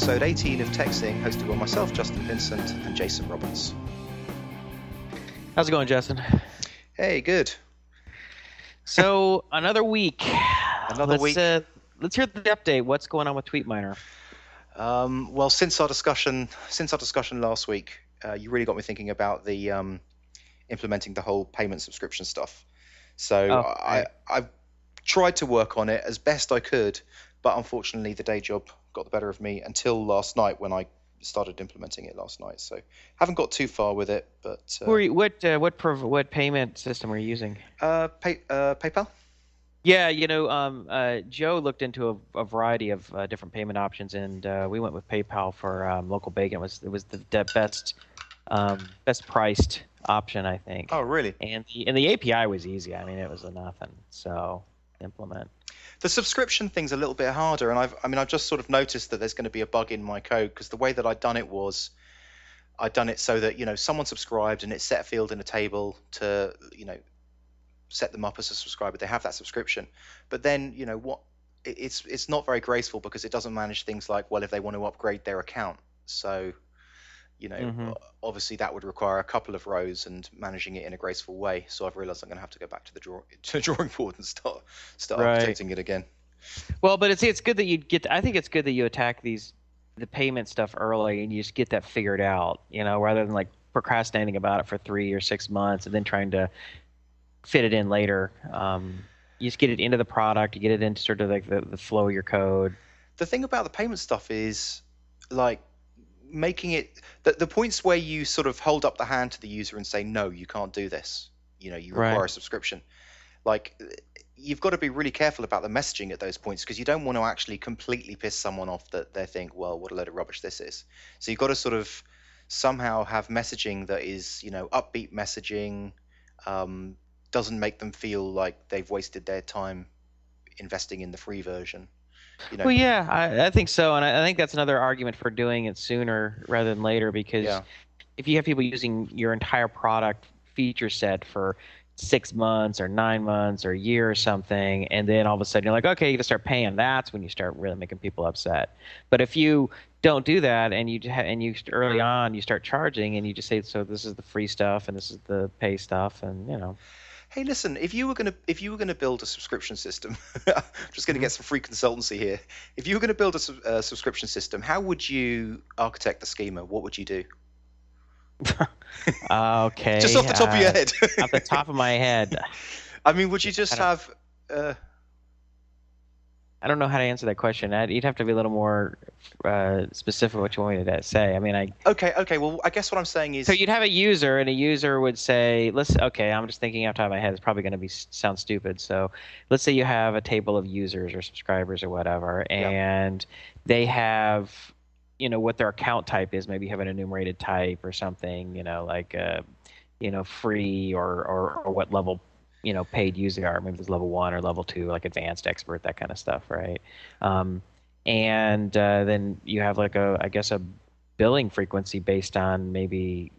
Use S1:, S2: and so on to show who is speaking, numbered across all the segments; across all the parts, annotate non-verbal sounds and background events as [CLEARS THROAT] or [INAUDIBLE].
S1: episode 18 of TechZing, hosted by myself, Justin Vincent, and Jason Roberts.
S2: How's it going, Justin?
S1: Hey, good.
S2: So [LAUGHS] another week.
S1: Another
S2: let's,
S1: week.
S2: Uh, let's hear the update. What's going on with TweetMiner?
S1: Um, well, since our discussion, since our discussion last week, uh, you really got me thinking about the um, implementing the whole payment subscription stuff. So
S2: Oh,
S1: I,
S2: right.
S1: I tried to work on it as best I could, but unfortunately, the day job got the better of me until last night when I started implementing it last night. So haven't got too far with it, but uh,
S2: you, what uh, what prov- what payment system are you using?
S1: uh, pay, uh, PayPal.
S2: Yeah, you know, um, uh, Joe looked into a, a variety of uh, different payment options, and uh, we went with PayPal for um, local bacon. It was it was the de- best um, best priced option, I think.
S1: Oh, really?
S2: And the and the API was easy. I mean, it was a nothing. So implement.
S1: The subscription thing's a little bit harder, and I've I mean I've just sort of noticed that there's going to be a bug in my code because the way that I'd done it was I'd done it so that you know someone subscribed and it set a field in a table to you know set them up as a subscriber. They have that subscription, but then you know what? It's it's not very graceful because it doesn't manage things like well if they want to upgrade their account. So you know
S2: Mhm.
S1: obviously that would require a couple of rows and managing it in a graceful way. So I've realised I'm going to have to go back to the draw [LAUGHS] to the drawing board and start start
S2: Right.
S1: architecting it again.
S2: Well, but it's it's good that you get. I think it's good that you attack these the payment stuff early and you just get that figured out. You know, rather than like procrastinating about it for three or six months and then trying to fit it in later. Um, you just get it into the product. You get it into sort of like the, the flow of your code.
S1: the thing about the payment stuff is like making it the, the points where you sort of hold up the hand to the user and say no you can't do this. You know you
S2: Right.
S1: require a subscription. Like you've got to be really careful about the messaging at those points because you don't want to actually completely piss someone off that they think well what a load of rubbish this is. So you've got to sort of somehow have messaging that is you know upbeat messaging um, doesn't make them feel like they've wasted their time investing in the free version you know
S2: Well, yeah, I, I think so, and I, I think that's another argument for doing it sooner rather than later because
S1: Yeah.
S2: if you have people using your entire product feature set for six months or nine months or a year or something, and then all of a sudden you're like, okay, you got to start paying. That's when you start really making people upset. But if you don't do that and you and you early on you start charging and you just say, so this is the free stuff and this is the pay stuff, and you know,
S1: Hey, listen, if you were gonna if you were gonna build a subscription system, [LAUGHS] I'm just gonna get some free consultancy here. If you were gonna build a, a subscription system, how would you architect the schema? What would you do?
S2: okay, [LAUGHS] [LAUGHS]
S1: Just off the top of your
S2: uh,
S1: head.
S2: off the top of my head.
S1: I mean, would you just have? Uh,
S2: I don't know how to answer that question. I'd, you'd have to be a little more uh, specific what you want me to say. I mean, I
S1: okay, okay. Well, I guess what I'm saying is,
S2: so you'd have a user, and a user would say, "Let's okay." I'm just thinking off the top of my head. It's probably going to be sound stupid. So let's say you have a table of users or subscribers or whatever, and they have, you know, what their account type is. Maybe you have an enumerated type or something. You know, like, uh, you know, free or or, or what level you know paid user are maybe it's level one or level two like advanced expert that kind of stuff right? Um, and uh, then you have like a i guess a billing frequency based on maybe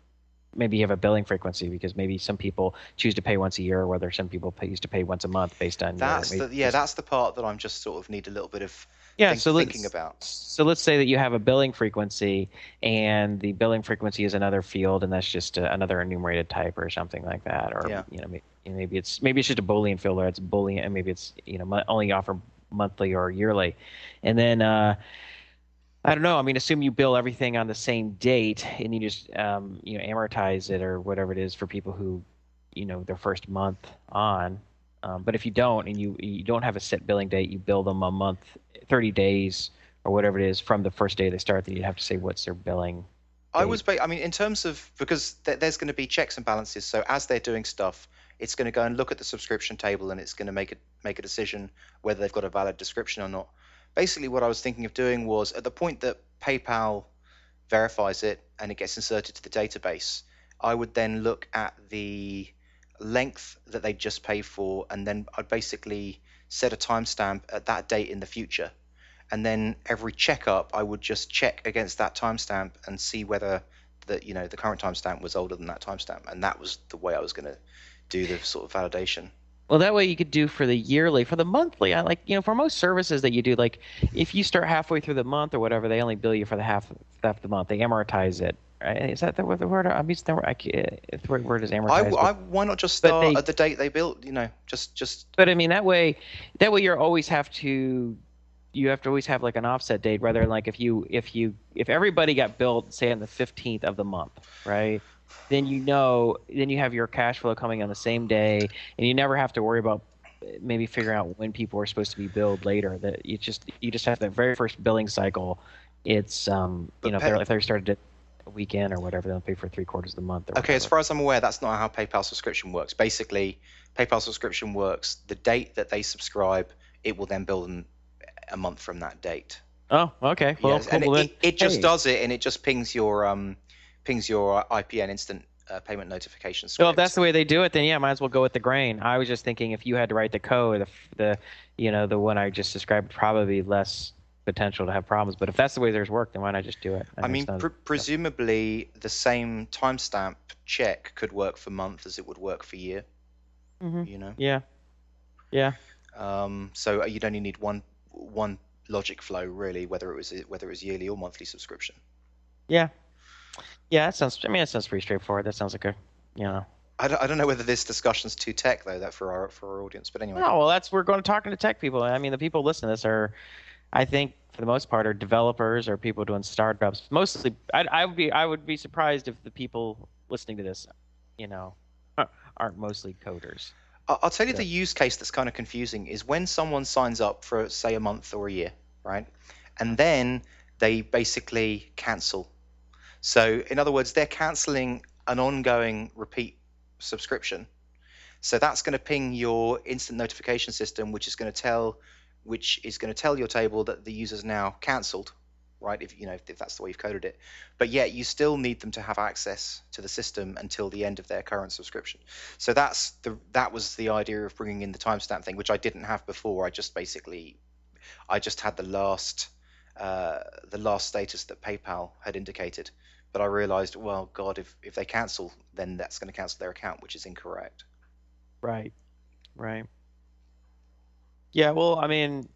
S2: maybe you have a billing frequency because maybe some people choose to pay once a year or whether some people used to pay once a month based on your-
S1: that's the yeah, that's the part that I'm just sort of need a little bit of
S2: yeah
S1: think-
S2: so
S1: thinking about.
S2: so let's say that you have a billing frequency and the billing frequency is another field and that's just a, another enumerated type or something like that or
S1: Yeah.
S2: you know maybe, maybe it's maybe it's just a boolean field or it's boolean and maybe it's you know only offer monthly or yearly and then uh I don't know. I mean, assume you bill everything on the same date, and you just um, you know amortize it or whatever it is for people who, you know, their first month on. Um, but if you don't, and you you don't have a set billing date, you bill them a month, thirty days or whatever it is from the first day they start. Then you have to say what's their billing.
S1: I was, I mean, in terms of because th- there's going to be checks and balances. So as they're doing stuff, it's going to go and look at the subscription table and it's going to make it make a decision whether they've got a valid description or not. Basically, what I was thinking of doing was at the point that PayPal verifies it and it gets inserted to the database, I would then look at the length that they just paid for, and then I'd basically set a timestamp at that date in the future. And then every checkup, I would just check against that timestamp and see whether the you know the current timestamp was older than that timestamp, and that was the way I was going to do the sort of validation.
S2: Well, that way you could do for the yearly, for the monthly. I like, you know, for most services that you do, like if you start halfway through the month or whatever, they only bill you for the half half the month. They amortize it. Right? Is that the, the word? I'm using the word. I the word is amortize.
S1: I, I, why not just start they, at the date they built? You know, just just.
S2: But I mean, that way, that way you always have to. You have to always have like an offset date, rather than like if you if you if everybody got billed say on the 15th of the month, right? Then you know then you have your cash flow coming on the same day and you never have to worry about maybe figuring out when people are supposed to be billed later that you just you just have the very first billing cycle it's um you know if, they're, if they're started a weekend or whatever they'll pay for three quarters of the month
S1: okay
S2: whatever.
S1: as far as i'm aware that's not how paypal subscription works basically paypal subscription works the date that they subscribe it will then bill them a month from that date
S2: oh okay well
S1: yes. and it, it, it, just hey. does it and it just pings your um pings your IPN instant uh, payment notification script.
S2: Well, if that's the way they do it, then yeah, might as well go with the grain. I was just thinking if you had to write the code, the, the you know the one I just described, probably less potential to have problems. But if that's the way there's work, then why not just do it?
S1: I, I mean, pr- presumably the same timestamp check could work for month as it would work for year.
S2: Mm-hmm.
S1: You know?
S2: Yeah. Yeah.
S1: Um, so you'd only need one one logic flow really, whether it was whether it was yearly or monthly subscription.
S2: Yeah, yeah, that sounds. I mean, that sounds pretty straightforward. That sounds like a, you know.
S1: I don't, I don't know whether this discussion's too tech though, that for our for our audience. But anyway.
S2: No, well, that's we're going to talking to tech people. I mean, the people listening to this are, I think, for the most part, are developers or people doing startups. Mostly, I, I would be I would be surprised if the people listening to this, you know, aren't mostly coders.
S1: I'll tell you the use case that's kind of confusing is when someone signs up for say a month or a year, right? And then they basically cancel so, in other words, they're canceling an ongoing repeat subscription. So that's going to ping your instant notification system, which is going to tell, which is going to tell your table that the user's now cancelled, right? If you know if that's the way you've coded it, but yet you still need them to have access to the system until the end of their current subscription. So that's the that was the idea of bringing in the timestamp thing, which I didn't have before. I just basically, I just had the last uh, the last status that PayPal had indicated. But I realized, well, God, if, if they cancel, then that's going to cancel their account, which is incorrect.
S2: Right. Right. Yeah. Well, I mean,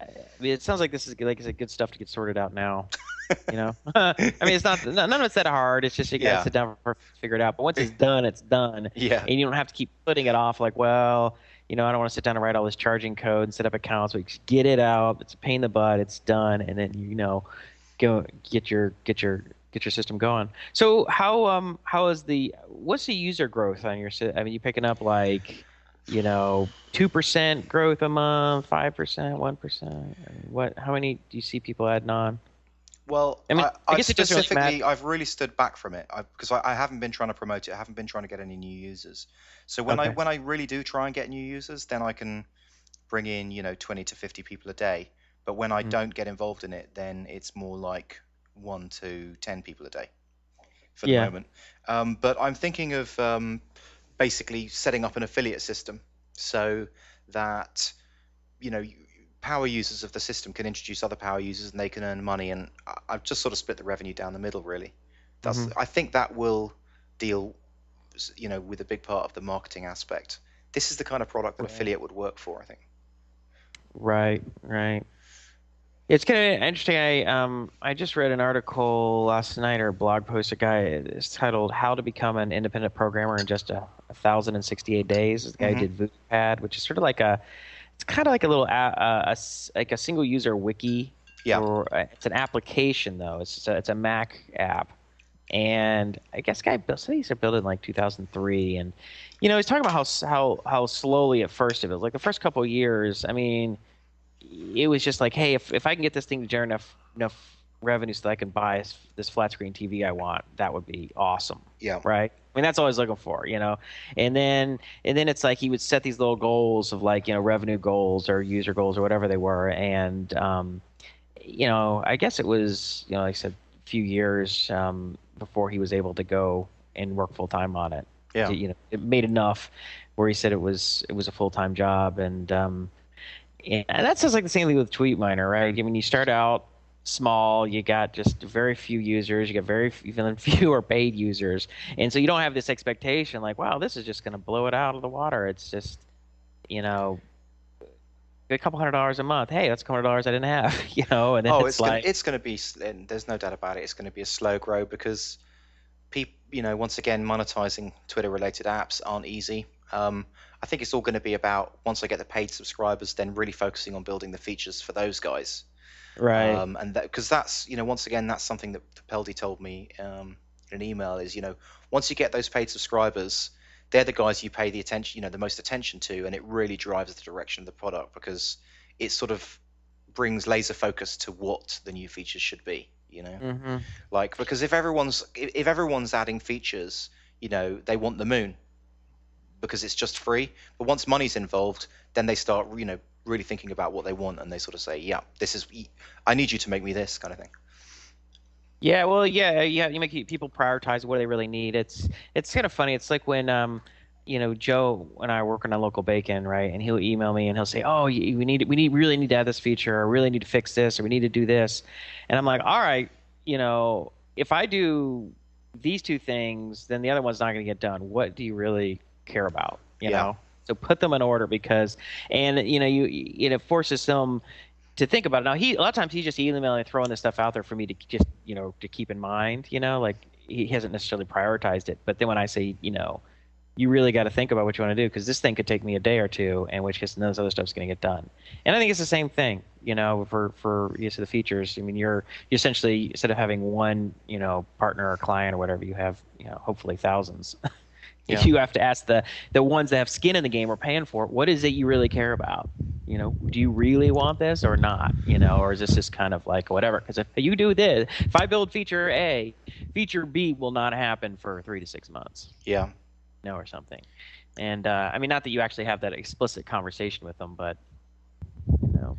S2: I mean, it sounds like this is like good stuff to get sorted out now. [LAUGHS] you know, [LAUGHS] I mean, it's not none of it's that hard. It's just you gotta yeah. sit down and figure it out. But once it's done, it's done. [LAUGHS]
S1: Yeah.
S2: And you don't have to keep putting it off. Like, well, you know, I don't want to sit down and write all this charging code and set up accounts. We get it out. It's a pain in the butt. It's done, and then you know, go get your get your get your system going. So how um how is the what's the user growth on your? I mean, you picking up like you know two percent growth a month, five percent, one percent. What? How many do you see people adding on?
S1: Well, I mean, I, I guess specifically, really I've really stood back from it because I, I, haven't been trying to promote it. I haven't been trying to get any new users. So when okay. I when I really do try and get new users, then I can bring in you know 20 to 50 people a day. But when I mm. don't get involved in it, then it's more like one to ten people a day for the moment. Um, but I'm thinking of um, basically setting up an affiliate system so that you know power users of the system can introduce other power users and they can earn money. And I've just sort of split the revenue down the middle. Really, that's mm-hmm. I think that will deal you know with a big part of the marketing aspect. This is the kind of product that right. affiliate would work for. I think.
S2: Right. Right. It's kind of interesting. I um I just read an article last night or a blog post. A guy is titled "How to Become an Independent Programmer in Just a, a Thousand and Sixty-Eight Days." The guy mm-hmm. did which is sort of like a it's kind of like a little a, a, like a single user wiki.
S1: Yeah.
S2: For, uh, it's an application though. It's a, it's a Mac app, and I guess guy built. So he said built it in like 2003, and you know he's talking about how how how slowly at first it was. Like the first couple years, I mean it was just like, hey, if, if I can get this thing to generate enough enough revenue so that I can buy this flat screen TV I want, that would be awesome.
S1: Yeah.
S2: Right. I mean, that's all was looking for, you know. And then and then it's like he would set these little goals of like you know revenue goals or user goals or whatever they were, and um, you know, I guess it was you know like I said, a few years um, before he was able to go and work full time on it.
S1: Yeah.
S2: you know, it made enough where he said it was it was a full time job and. Um, and that sounds like the same thing with Tweet Miner, right? I mean, you start out small, you got just very few users, you got very [LAUGHS] even fewer paid users, and so you don't have this expectation like, wow, this is just going to blow it out of the water. It's just you know, a couple hundred dollars a month. Hey, that's a couple hundred dollars I didn't have, [LAUGHS] you know. And then
S1: oh,
S2: it's,
S1: it's
S2: like,
S1: gonna, it's going to be. and There's no doubt about it. It's going to be a slow grow because people, you know, once again, monetizing Twitter-related apps aren't easy. Um, I think it's all going to be about once I get the paid subscribers, then really focusing on building the features for those guys.
S2: Right.
S1: Um, and that because that's you know once again that's something that Peldi told me um, in an email is you know once you get those paid subscribers, they're the guys you pay the attention you know the most attention to, and it really drives the direction of the product because it sort of brings laser focus to what the new features should be. You know,
S2: hmm
S1: like because if everyone's if everyone's adding features, you know they want the moon because it's just free. But once money's involved, then they start you know really thinking about what they want and they sort of say, yeah, this is I need you to make me this kind of thing.
S2: Yeah, well, yeah, yeah. You make people prioritize what they really need. It's it's kind of funny. It's like when um, you know, Joe and I are working on local bacon, right? And he'll email me and he'll say, "Oh, we need we need really need to add this feature, or really need to fix this, or we need to do this," and I'm like, "All right, you know, if I do these two things, then the other one's not going to get done. What do you really care about? You
S1: Yeah.
S2: know?" So put them in order because, and you know, you you know, forces them to think about it. Now he a lot of times he's just emailing and throwing this stuff out there for me to just you know to keep in mind. You know, like he hasn't necessarily prioritized it. But then when I say you know, you really got to think about what you want to do because this thing could take me a day or two, and which case none of this other stuff's going to get done. And I think it's the same thing. You know, for for use of the features. I mean, you're you essentially instead of having one you know partner or client or whatever, you have you know hopefully thousands. [LAUGHS]
S1: Yeah.
S2: If you have to ask the the ones that have skin in the game or paying for it, what is it you really care about? You know, do you really want this or not? You know, or is this just kind of like whatever? Because if you do this, if I build feature A, feature B will not happen for three to six months,
S1: Yeah.
S2: you know, or something. And uh, I mean, not that you actually have that explicit conversation with them, but you know,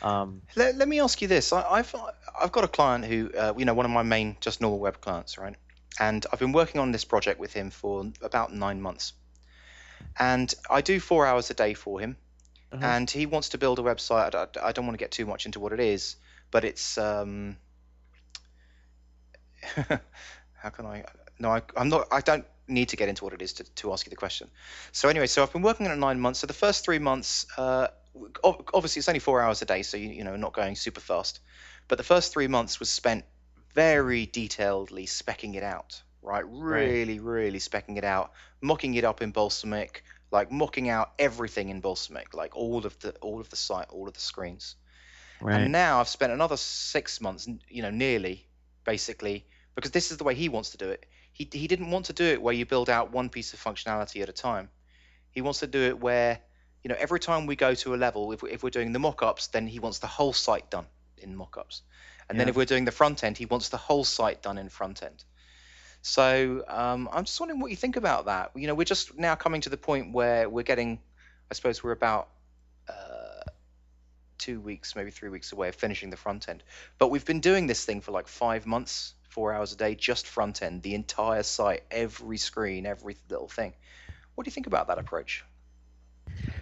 S2: um,
S1: Let, let me ask you this. I, I've I've got a client who, uh, you know, one of my main just normal web clients, right? And I've been working on this project with him for about nine months. And I do four hours a day for him.
S2: Mhm.
S1: And he wants to build a website. I, I don't want to get too much into what it is, but it's um, [LAUGHS] how can I? No, I, I'm not. I don't need to get into what it is to, to ask you the question. So anyway, so I've been working on it nine months. So the first three months, uh, obviously it's only four hours a day, so you you know not going super fast. But the first three months was spent very detailedly specking it out, right? Really, really specking it out, mocking it up in Balsamiq, like mocking out everything in Balsamiq, like all of the all of the site, all of the screens.
S2: right,
S1: And now I've spent another six months, you know, nearly, basically, because this is the way he wants to do it. He he didn't want to do it where you build out one piece of functionality at a time. He wants to do it where, you know, every time we go to a level, if, we, if we're doing the mock-ups, then he wants the whole site done in mock-ups. And then if we're doing the front end, he wants the whole site done in front end. So um, I'm just wondering what you think about that. You know, we're just now coming to the point where we're getting, I suppose we're about uh, two weeks, maybe three weeks away of finishing the front end. But we've been doing this thing for like five months, four hours a day, just front end, the entire site, every screen, every little thing. What do you think about that approach?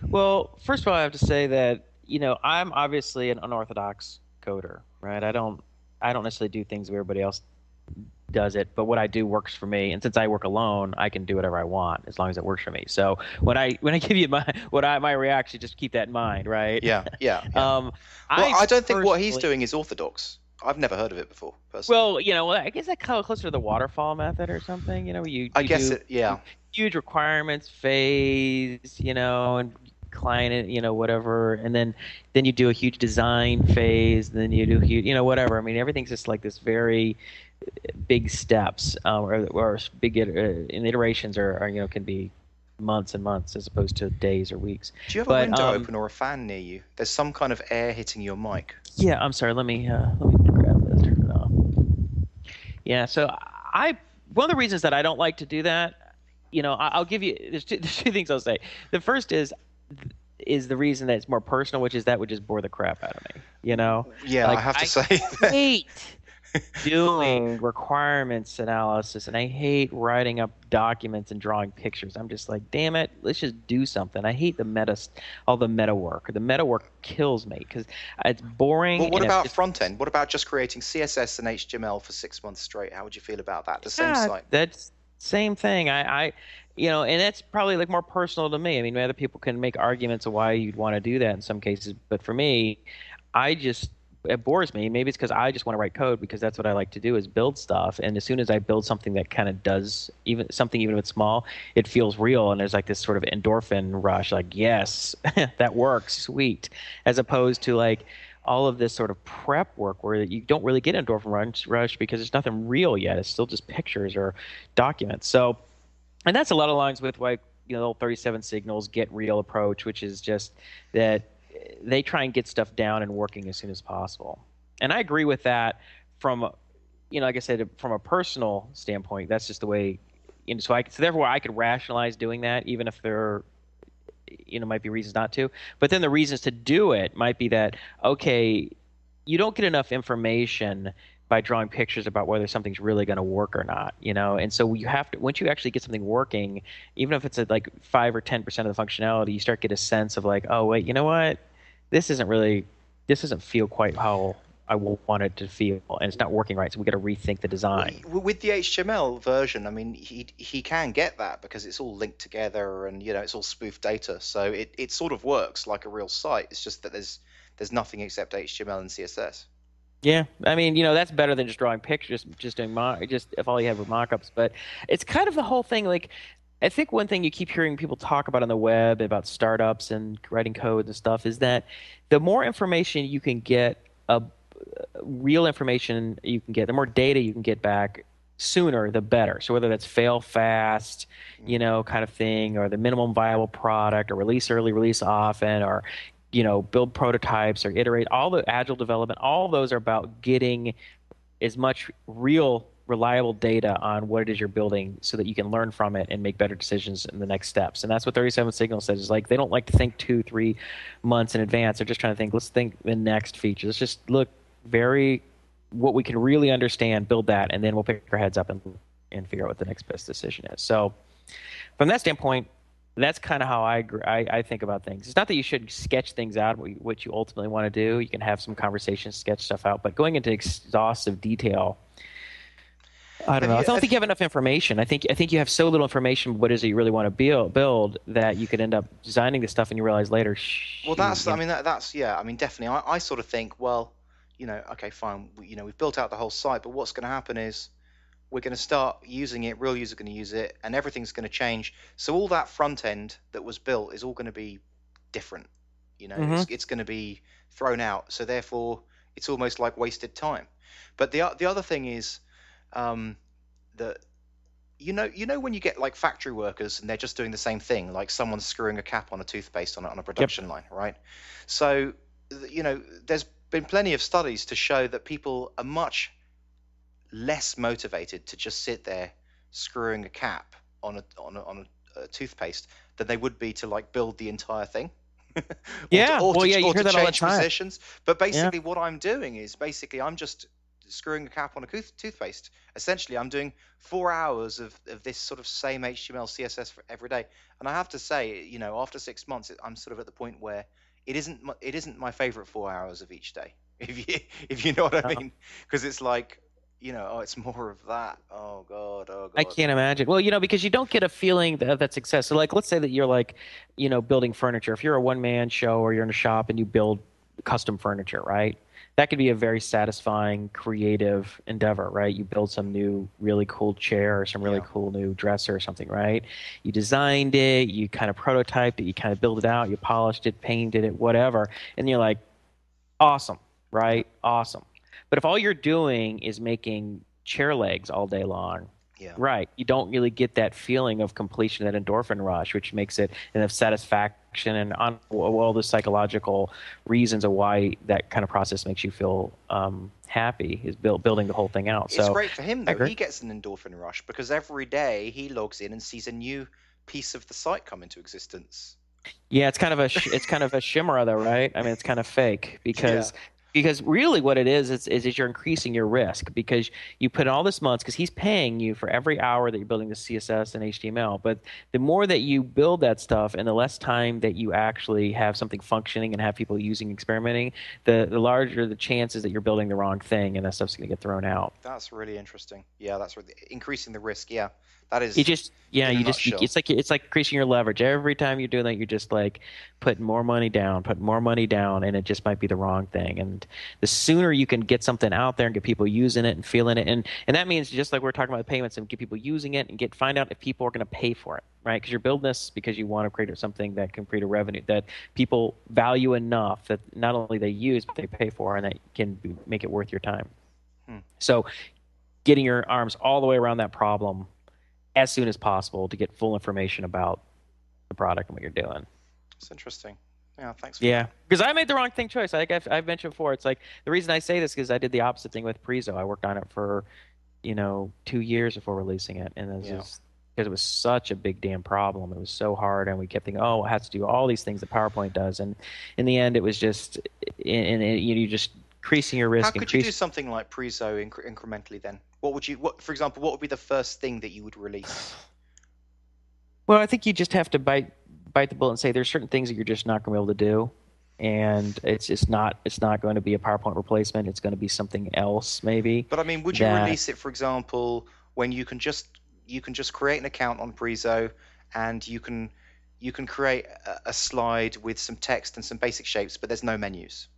S2: Well, first of all, I have to say that you know I'm obviously an unorthodox coder, right? I don't I don't necessarily do things where everybody else does it, but what I do works for me. And since I work alone, I can do whatever I want as long as it works for me. So when I when I [LAUGHS] give you my what I my reaction, just keep that in mind, right?
S1: Yeah, yeah. yeah. [LAUGHS]
S2: Um,
S1: well, I, don't think what he's doing is orthodox. I've never heard of it before, personally.
S2: Well, you know, I guess that kind of closer to the waterfall method or something. You know, you,
S1: I guess
S2: do
S1: it, yeah.
S2: huge requirements phase, you know, and client, you know, whatever, and then then you do a huge design phase, then you do huge, you know, whatever. I mean, everything's just like this very big steps, uh, or, or big uh, in iterations are, are you know can be months and months as opposed to days or weeks.
S1: Do you have
S2: but,
S1: a window
S2: um,
S1: open or a fan near you? There's some kind of air hitting your mic.
S2: Yeah, I'm sorry. Let me uh, let me grab this. Turn it off. Yeah. So I one of the reasons that I don't like to do that, you know, I, I'll give you there's two, [LAUGHS] there's two things I'll say. The first is is the reason that it's more personal, which is that would just bore the crap out of me. You know,
S1: Yeah,
S2: Like,
S1: I have to
S2: I
S1: say.
S2: hate [LAUGHS] doing requirements analysis, and I hate writing up documents and drawing pictures. I'm just like, damn it, let's just do something. I hate the meta, all the meta work. The meta work kills me because it's boring.
S1: well, what about
S2: just-
S1: front end? What about just creating CSS and HTML for six months straight? How would you feel about that? The same
S2: Yeah,
S1: site.
S2: That's same thing. I, I you know, and that's probably like more personal to me. I mean, other people can make arguments of why you'd want to do that in some cases, but for me, I just it bores me. Maybe it's because I just want to write code because that's what I like to do is build stuff. And as soon as I build something that kind of does even something even if it's small, it feels real and there's like this sort of endorphin rush. Like yes, [LAUGHS] that works, sweet. As opposed to like all of this sort of prep work where you don't really get an endorphin rush, rush because there's nothing real yet. It's still just pictures or documents. So, and that's a lot of lines with like you know 37 signals get real approach, which is just that they try and get stuff down and working as soon as possible. And I agree with that from, you know, like I said, from a personal standpoint, that's just the way. Know, so I so therefore I could rationalize doing that, even if there, you know, might be reasons not to. But then the reasons to do it might be that okay, you don't get enough information by drawing pictures about whether something's really going to work or not you know and so you have to once you actually get something working even if it's at like 5 or 10% of the functionality you start to get a sense of like oh wait you know what this isn't really this doesn't feel quite how I want it to feel, and it's not working right. So we got to rethink the design.
S1: With the HTML version, I mean, he he can get that because it's all linked together, and you know, it's all spoofed data, so it, it sort of works like a real site. It's just that there's there's nothing except HTML and CSS.
S2: Yeah, I mean, you know, that's better than just drawing pictures, just doing mock, just if all you have were mockups. But it's kind of the whole thing. Like, I think one thing you keep hearing people talk about on the web about startups and writing code and stuff is that the more information you can get, uh, real information you can get, the more data you can get back sooner, the better. So whether that's fail fast, you know, kind of thing, or the minimum viable product, or release early, release often, or you know, build prototypes or iterate, all the agile development, all those are about getting as much real reliable data on what it is you're building so that you can learn from it and make better decisions in the next steps. And that's what 37 Signal says is like they don't like to think two, three months in advance. They're just trying to think, let's think the next feature. Let's just look very what we can really understand, build that, and then we'll pick our heads up and and figure out what the next best decision is. So from that standpoint, that's kind of how I, I, I think about things. It's not that you should sketch things out what you ultimately want to do. You can have some conversations, sketch stuff out, but going into exhaustive detail I don't know. You, I don't think you have enough information. I think I think you have so little information. What is it you really want to build? Build that you could end up designing this stuff, and you realize later.
S1: Well, that's. I mean, that, that's yeah. I mean, definitely. I, I sort of think, well, you know, okay, fine. We, you know, we've built out the whole site, but what's going to happen is we're going to start using it. Real users are going to use it, and everything's going to change. So all that front end that was built is all going to be different. You know, mm-hmm. it's, it's going to be thrown out. So therefore, it's almost like wasted time. But the the other thing is um, that you know you know when you get like factory workers and they're just doing the same thing like someone's screwing a cap on a toothpaste on a, on a production yep. line right so you know there's been plenty of studies to show that people are much less motivated to just sit there screwing a cap on a on a, on a, a toothpaste than they would be to like build the entire thing [LAUGHS]
S2: yeah
S1: to,
S2: well
S1: to,
S2: yeah you hear that all the time
S1: positions but basically yeah. what i'm doing is basically i'm just screwing a cap on a toothpaste. Essentially, I'm doing four hours of, of this sort of same HTML, CSS for every day. And I have to say, you know, after six months, I'm sort of at the point where it isn't my, it isn't my favorite four hours of each day. [LAUGHS] If you if you know what I uh-huh. mean, because it's like you know, oh, it's more of that. Oh god, oh god.
S2: I can't imagine. Well, you know, because you don't get a feeling of that success. So, like, let's say that you're like, you know, building furniture. If you're a one man show or you're in a shop and you build custom furniture, right? that could be a very satisfying creative endeavor right you build some new really cool chair or some really yeah. cool new dresser or something right you designed it you kind of prototyped it you kind of built it out you polished it painted it whatever and you're like awesome right awesome but if all you're doing is making chair legs all day long
S1: yeah.
S2: Right. You don't really get that feeling of completion, that endorphin rush, which makes it and of satisfaction and on all the psychological reasons of why that kind of process makes you feel um, happy is build, building the whole thing out.
S1: It's great for him though. He gets an endorphin rush because every day he logs in and sees a new piece of the site come into existence.
S2: Yeah, it's kind of a it's kind of a shimmer though, right? I mean, it's kind of fake because yeah because really what it is is, is, is you're increasing your risk because you put in all this months because he's paying you for every hour that you're building the css and html but the more that you build that stuff and the less time that you actually have something functioning and have people using experimenting the, the larger the chances that you're building the wrong thing and that stuff's going to get thrown out.
S1: That's really interesting. Yeah that's really increasing the risk yeah That is
S2: You just yeah, you just
S1: nutshell.
S2: it's like it's like increasing your leverage every time you're doing that. You're just like putting more money down, putting more money down, and it just might be the wrong thing. And the sooner you can get something out there and get people using it and feeling it, and and that means just like we're talking about payments and get people using it and get find out if people are going to pay for it, right? Because you're building this because you want to create something that can create a revenue that people value enough that not only they use but they pay for, and that can be, make it worth your time.
S1: Hmm.
S2: So, getting your arms all the way around that problem as soon as possible to get full information about the product and what you're doing.
S1: it's interesting. Yeah, thanks. For
S2: Yeah, because I made the wrong thing choice. Like I've, I've mentioned before, it's like the reason I say this is I did the opposite thing with Preezo. I worked on it for, you know, two years before releasing it, and it was
S1: Yeah.
S2: just because it was such a big damn problem. It was so hard, and we kept thinking, oh, it has to do all these things that PowerPoint does, and in the end, it was just, and, and you you're just increasing your risk.
S1: How could you do something like Preezo incre- incrementally then? What would you, what, for example, what would be the first thing that you would release?
S2: Well, I think you just have to bite bite the bullet and say there's certain things that you're just not going to be able to do, and it's just not it's not going to be a PowerPoint replacement. It's going to be something else, maybe.
S1: But I mean, would you
S2: that-
S1: release it, for example, when you can just you can just create an account on Preezo and you can you can create a, a slide with some text and some basic shapes, but there's no menus.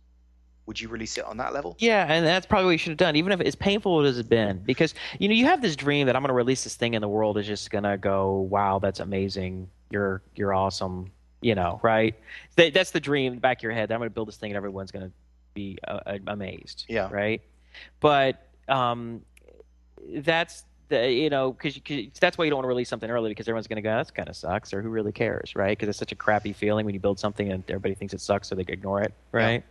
S1: Would you release it on that level?
S2: Yeah, and that's probably what you should have done, even if as painful as it's been, because you know you have this dream that I'm going to release this thing and the world is just going to go, wow, that's amazing, you're you're awesome, you know, right? That, that's the dream in the back of your head. That I'm going to build this thing and everyone's going to be uh, uh, amazed,
S1: Yeah.
S2: right? But um, that's the you know because that's why you don't want to release something early because everyone's going to go that's kind of sucks or who really cares right because it's such a crappy feeling when you build something and everybody thinks it sucks so they can ignore it right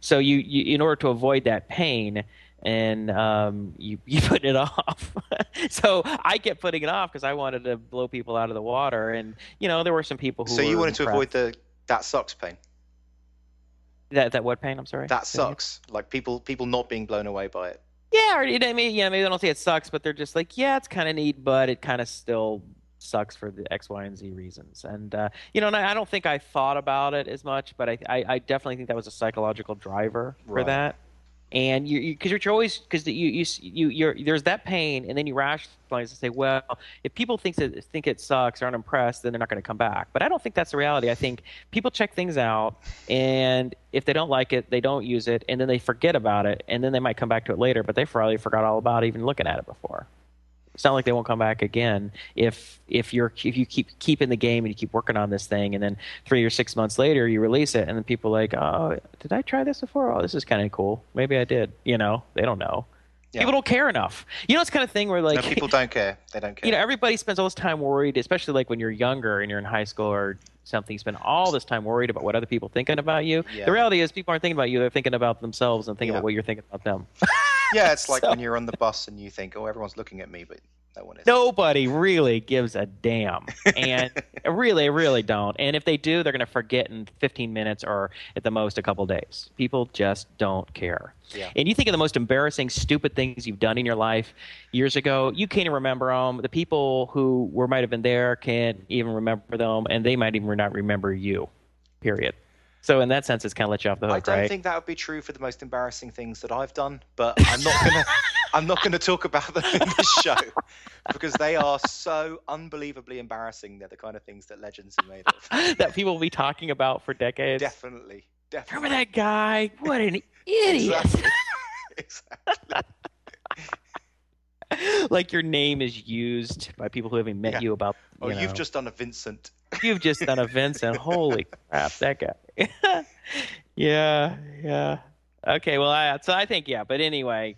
S2: so you, you in order to avoid that pain and um, you [LAUGHS] you put it off [LAUGHS] so i kept putting it off because i wanted to blow people out of the water and you know there were some people who
S1: So you wanted to avoid the that sucks pain.
S2: that that what pain i'm sorry
S1: That sucks. Like people people not being blown away by it.
S2: Yeah, or you know, maybe yeah, maybe they don't say it sucks, but they're just like, yeah, it's kind of neat, but it kind of still sucks for the X, Y, and Z reasons. And uh, you know, and I, I don't think I thought about it as much, but I, I, I definitely think that was a psychological driver for
S1: Right.
S2: that. And you, because you, are you're always because you, you, you, you're there's that pain, and then you rationalize and say, well, if people think that think it sucks or aren't impressed, then they're not going to come back. But I don't think that's the reality. I think people check things out, and if they don't like it, they don't use it, and then they forget about it, and then they might come back to it later, but they probably forgot all about it, even looking at it before. It's not like they won't come back again if if you're if you keep keep in the game and you keep working on this thing, and then three or six months later you release it, and then people are like, oh, did I try this before? Oh, this is kind of cool. Maybe I did. You know, they don't know.
S1: Yeah.
S2: People don't care enough. You know, it's kind of thing where like
S1: no, people don't care. They don't care. [LAUGHS]
S2: you know, everybody spends all this time worried, especially like when you're younger and you're in high school or something. You spend all this time worried about what other people thinking about you.
S1: Yeah.
S2: The reality is, people aren't thinking about you; they're thinking about themselves and thinking
S1: Yeah.
S2: about what you're thinking about them. [LAUGHS]
S1: yeah, it's like
S2: So-
S1: when you're on the bus and you think, oh, everyone's looking at me, but no one is.
S2: Nobody really gives a damn, and [LAUGHS] really, really don't. And if they do, they're going to forget in 15 minutes or at the most a couple days. People just don't care.
S1: Yeah.
S2: And you think of the most embarrassing, stupid things you've done in your life years ago, you can't even remember them. The people who were might have been there can't even remember them, and they might even not remember you. Period. So in that sense, it's kind of let you off the hook.
S1: I don't
S2: right?
S1: think that would be true for the most embarrassing things that I've done, but I'm not gonna [LAUGHS] I'm not gonna talk about them in this show because they are so unbelievably embarrassing. They're the kind of things that legends are made of. [LAUGHS]
S2: that people will be talking about for decades.
S1: Definitely, definitely.
S2: Remember that guy? What an idiot!
S1: Exactly. [LAUGHS] exactly.
S2: like your name is used by people who haven't met
S1: Yeah.
S2: you about.
S1: Oh,
S2: you
S1: you've just done a Vincent.
S2: you've just done a Vincent. [LAUGHS] Holy crap, that guy. yeah, yeah. Okay, well, I, so I think yeah, but anyway,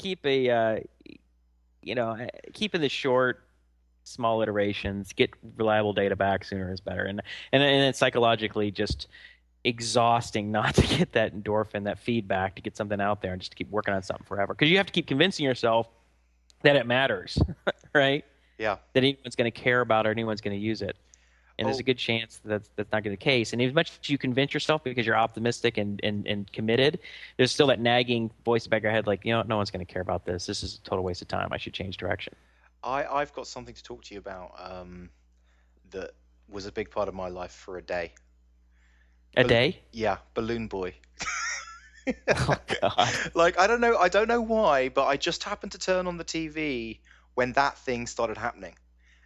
S2: keep a, uh, you know, keeping the short, small iterations. Get reliable data back sooner is better, and and and it's psychologically just exhausting [LAUGHS] not to get that endorphin, that feedback, to get something out there and just to keep working on something forever because you have to keep convincing yourself that it matters, [LAUGHS] right?
S1: Yeah.
S2: that anyone's going to care about or anyone's going to use it. And there's
S1: Oh.
S2: a good chance that that's, that's not going to be the case. And as much as you convince yourself because you're optimistic and, and, and committed, there's still that nagging voice back your head like, you know, no one's going to care about this. This is a total waste of time. I should change direction.
S1: I, I've got something to talk to you about um, that was a big part of my life for a day.
S2: A
S1: Bal-
S2: day?
S1: Yeah, Balloon Boy. [LAUGHS]
S2: Oh, God. [LAUGHS]
S1: like I don't know, I don't know why, but I just happened to turn on the TV when that thing started happening,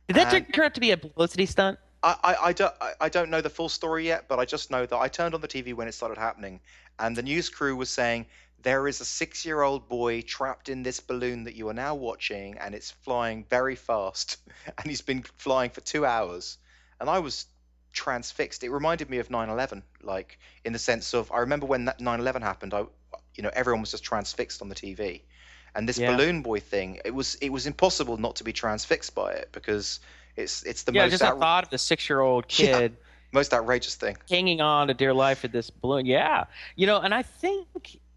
S2: Did that
S1: And-
S2: turn out to be a publicity stunt?
S1: I, I, I don't I, don't know the full story yet, but I just know that I turned on the TV when it started happening, and the news crew was saying there is a six-year-old boy trapped in this balloon that you are now watching, and it's flying very fast, [LAUGHS] and he's been flying for two hours, and I was transfixed. It reminded me of 9/11, like in the sense of I remember when that 9/11 happened, I you know everyone was just transfixed on the TV, and this
S2: Yeah.
S1: balloon boy thing, it was it was impossible not to be transfixed by it because it's it's the
S2: yeah,
S1: most
S2: just
S1: out-
S2: the thought of the six-year-old
S1: Yeah.
S2: kid
S1: most outrageous thing.
S2: hanging on to dear life at this balloon. Yeah, you know, and I think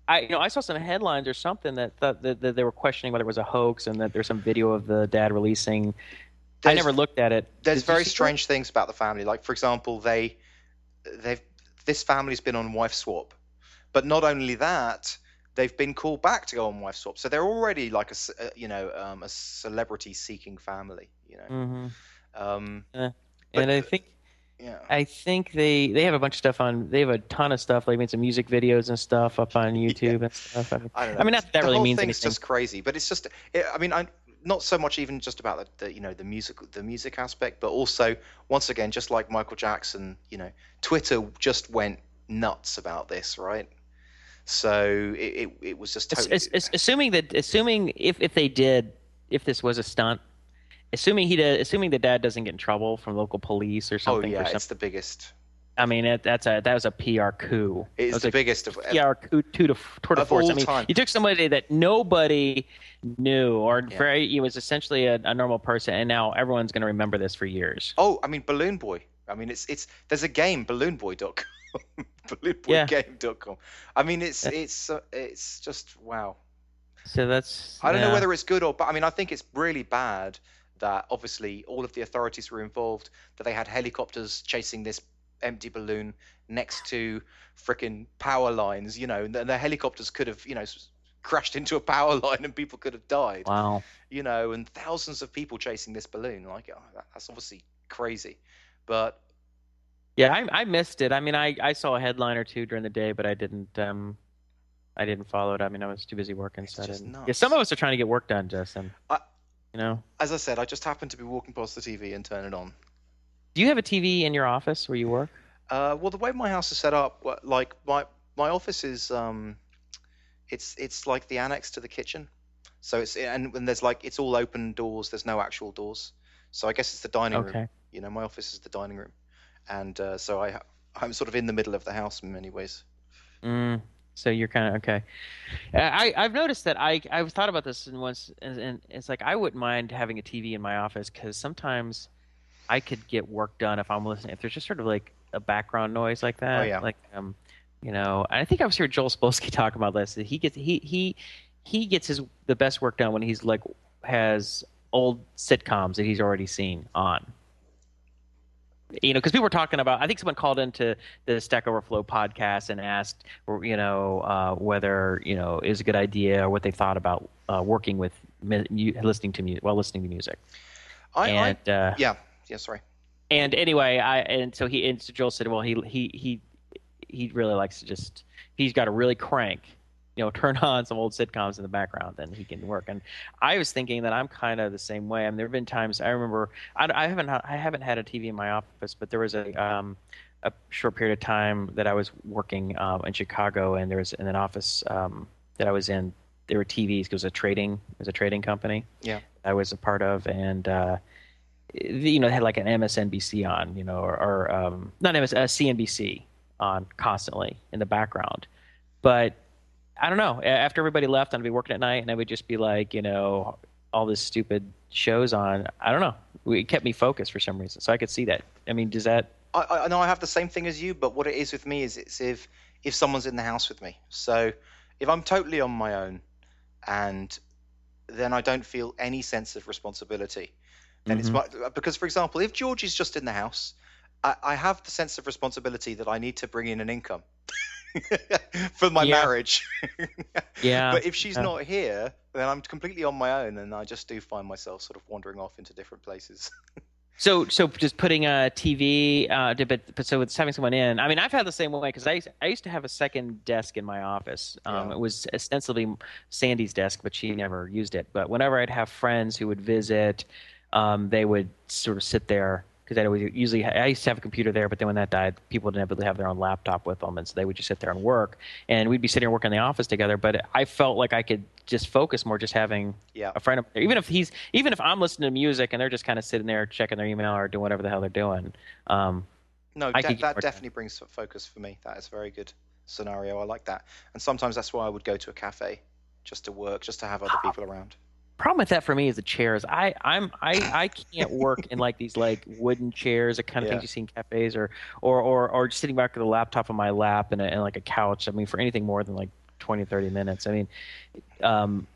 S2: I, you know, I saw some headlines or something that thought that, that they were questioning whether it was a hoax and that there's some video of the dad releasing. I never looked at it.
S1: There's
S2: Did
S1: very
S2: see that?
S1: strange things about the family. Like for example, they they've this family's been on wife swap, but not only that, they've been called back to go on wife swap. So they're already like a you know um, a celebrity seeking family. You know,
S2: hmm
S1: um,
S2: and
S1: But-
S2: I think
S1: yeah.
S2: I think they they have a bunch of stuff on. They have a ton of stuff. They made some music videos and stuff up on YouTube and stuff. I mean,
S1: I don't know.
S2: I mean, that that
S1: the
S2: really means anything.
S1: just crazy, but it's just. It, I mean, I not so much even just about the, the you know the music the music aspect, but also once again, just like Michael Jackson, you know, Twitter just went nuts about this, right? So it it, it was just totally.
S2: it's- it's- assuming that assuming if if they did if this was a stunt, assuming he did, assuming the dad doesn't get in trouble from local police or something.
S1: oh
S2: something
S1: yeah,
S2: for
S1: it's the biggest.
S2: I mean, it, that's a that was a PR coup.
S1: It
S2: That
S1: is
S2: was
S1: the biggest of.
S2: PR coup to tour de
S1: Of
S2: force. I mean,
S1: time.
S2: you took somebody that nobody knew, or
S1: Yeah.
S2: very he was essentially a, a normal person, and now everyone's going to remember this for years.
S1: Oh, I mean, Balloon Boy. I mean, it's it's there's a game, balloonboy.com, [LAUGHS] balloonboygame.com. I mean, it's it's uh, it's just wow.
S2: So that's
S1: I don't know whether it's good or, but I mean, I think it's really bad that obviously all of the authorities were involved. That they had helicopters chasing this empty balloon next to frickin' power lines. You know, and the, the helicopters could have, you know, crashed into a power [LAUGHS] line and people could have died.
S2: wow.
S1: You know, and thousands of people chasing this balloon. Like, oh, that's obviously crazy. But
S2: Yeah, I, I missed it. I mean, I, I saw a headline or two during the day, but I didn't um, I didn't follow it. I mean, I was too busy working.
S1: It's
S2: So I
S1: just
S2: didn't. Yeah, some of us are trying to get work done, Justin.
S1: I-
S2: you know,
S1: as I said, I just happened to be walking past the TV and turn it on.
S2: do you have a TV in your office where you work?
S1: Uh, well, the way my house is set up, like my my office is, um, it's it's like the annex to the kitchen. So it's and when there's like it's all open doors. There's no actual doors. So I guess it's the dining room.
S2: Okay.
S1: You know, my office is the dining room, and uh, so I I'm sort of in the middle of the house in many ways.
S2: Mm, so you're kind of okay. Uh, I I've noticed that I I've thought about this and once and, and it's like I wouldn't mind having a TV in my office because sometimes I could get work done if I'm listening. If there's just sort of like a background noise like that,
S1: Oh, yeah.
S2: like um, you know, I think I was hearing Joel Spolsky [LAUGHS] talk about this. That he gets he he he gets his the best work done when he's like has old sitcoms that he's already seen on. You know, because people were talking about. I think someone called into the Stack Overflow podcast and asked, you know, uh, whether you know is a good idea or what they thought about uh, working with mu- listening to music while listening to music.
S1: I, I
S2: uh,
S1: yeah yeah sorry.
S2: and anyway, I and so he and so Joel said, well, he he he he really likes to just he's got a really crank, you know, [LAUGHS] turn on some old sitcoms in the background, then he can work. And I was thinking that I'm kind of the same way. I mean, there have been times I remember I, I haven't I haven't had a TV in my office, but there was a um, a short period of time that I was working um, in Chicago, and there was in an office um, that I was in. There were TVs. It was a trading it was a trading company.
S1: Yeah.
S2: I was a part of, and uh, you know, they had like an MSNBC on, you know, or, or um, not MS, uh, CNBC on constantly in the background. But I don't know. After everybody left, I'd be working at night, and I would just be like, you know, all this stupid shows on. I don't know. It kept me focused for some reason, so I could see that. I mean, does that?
S1: I, I know I have the same thing as you, but what it is with me is it's if if someone's in the house with me. So if I'm totally on my own, and then I don't feel any sense of responsibility, then it's
S2: Mhm.
S1: my, because, for example, if George is just in the house, I, I have the sense of responsibility that I need to bring in an income [LAUGHS] for my
S2: Yeah.
S1: marriage. [LAUGHS]
S2: yeah.
S1: but if she's
S2: yeah.
S1: not here, then I'm completely on my own, and I just do find myself sort of wandering off into different places. [LAUGHS]
S2: So, so just putting a TV, uh, but, but so it's having someone in. I mean, I've had the same way because I, I used to have a second desk in my office. Um,
S1: Yeah.
S2: It was ostensibly Sandy's desk, but she never used it. But whenever I'd have friends who would visit, um, they would sort of sit there because I would usually I used to have a computer there, but then when that died, people didn't really have their own laptop with them, and so they would just sit there and work. And we'd be sitting and working in the office together. But I felt like I could just focus more, just having
S1: Yeah.
S2: a friend. There. Even if he's even if I'm listening to music and they're just kind of sitting there checking their email or doing whatever the hell they're doing. Um,
S1: No,
S2: I
S1: that
S2: done.
S1: definitely brings focus for me. That is a very good scenario. I like that. And sometimes that's why I would go to a cafe just to work, just to have other people around.
S2: Problem with that for me is the chairs. I I'm I I can't work in like these like wooden chairs, the kind of
S1: Yeah.
S2: things you see in cafes, or or or or just sitting back with a laptop on my lap and, a, and like a couch. I mean, for anything more than like 20, 30 minutes. I mean, um,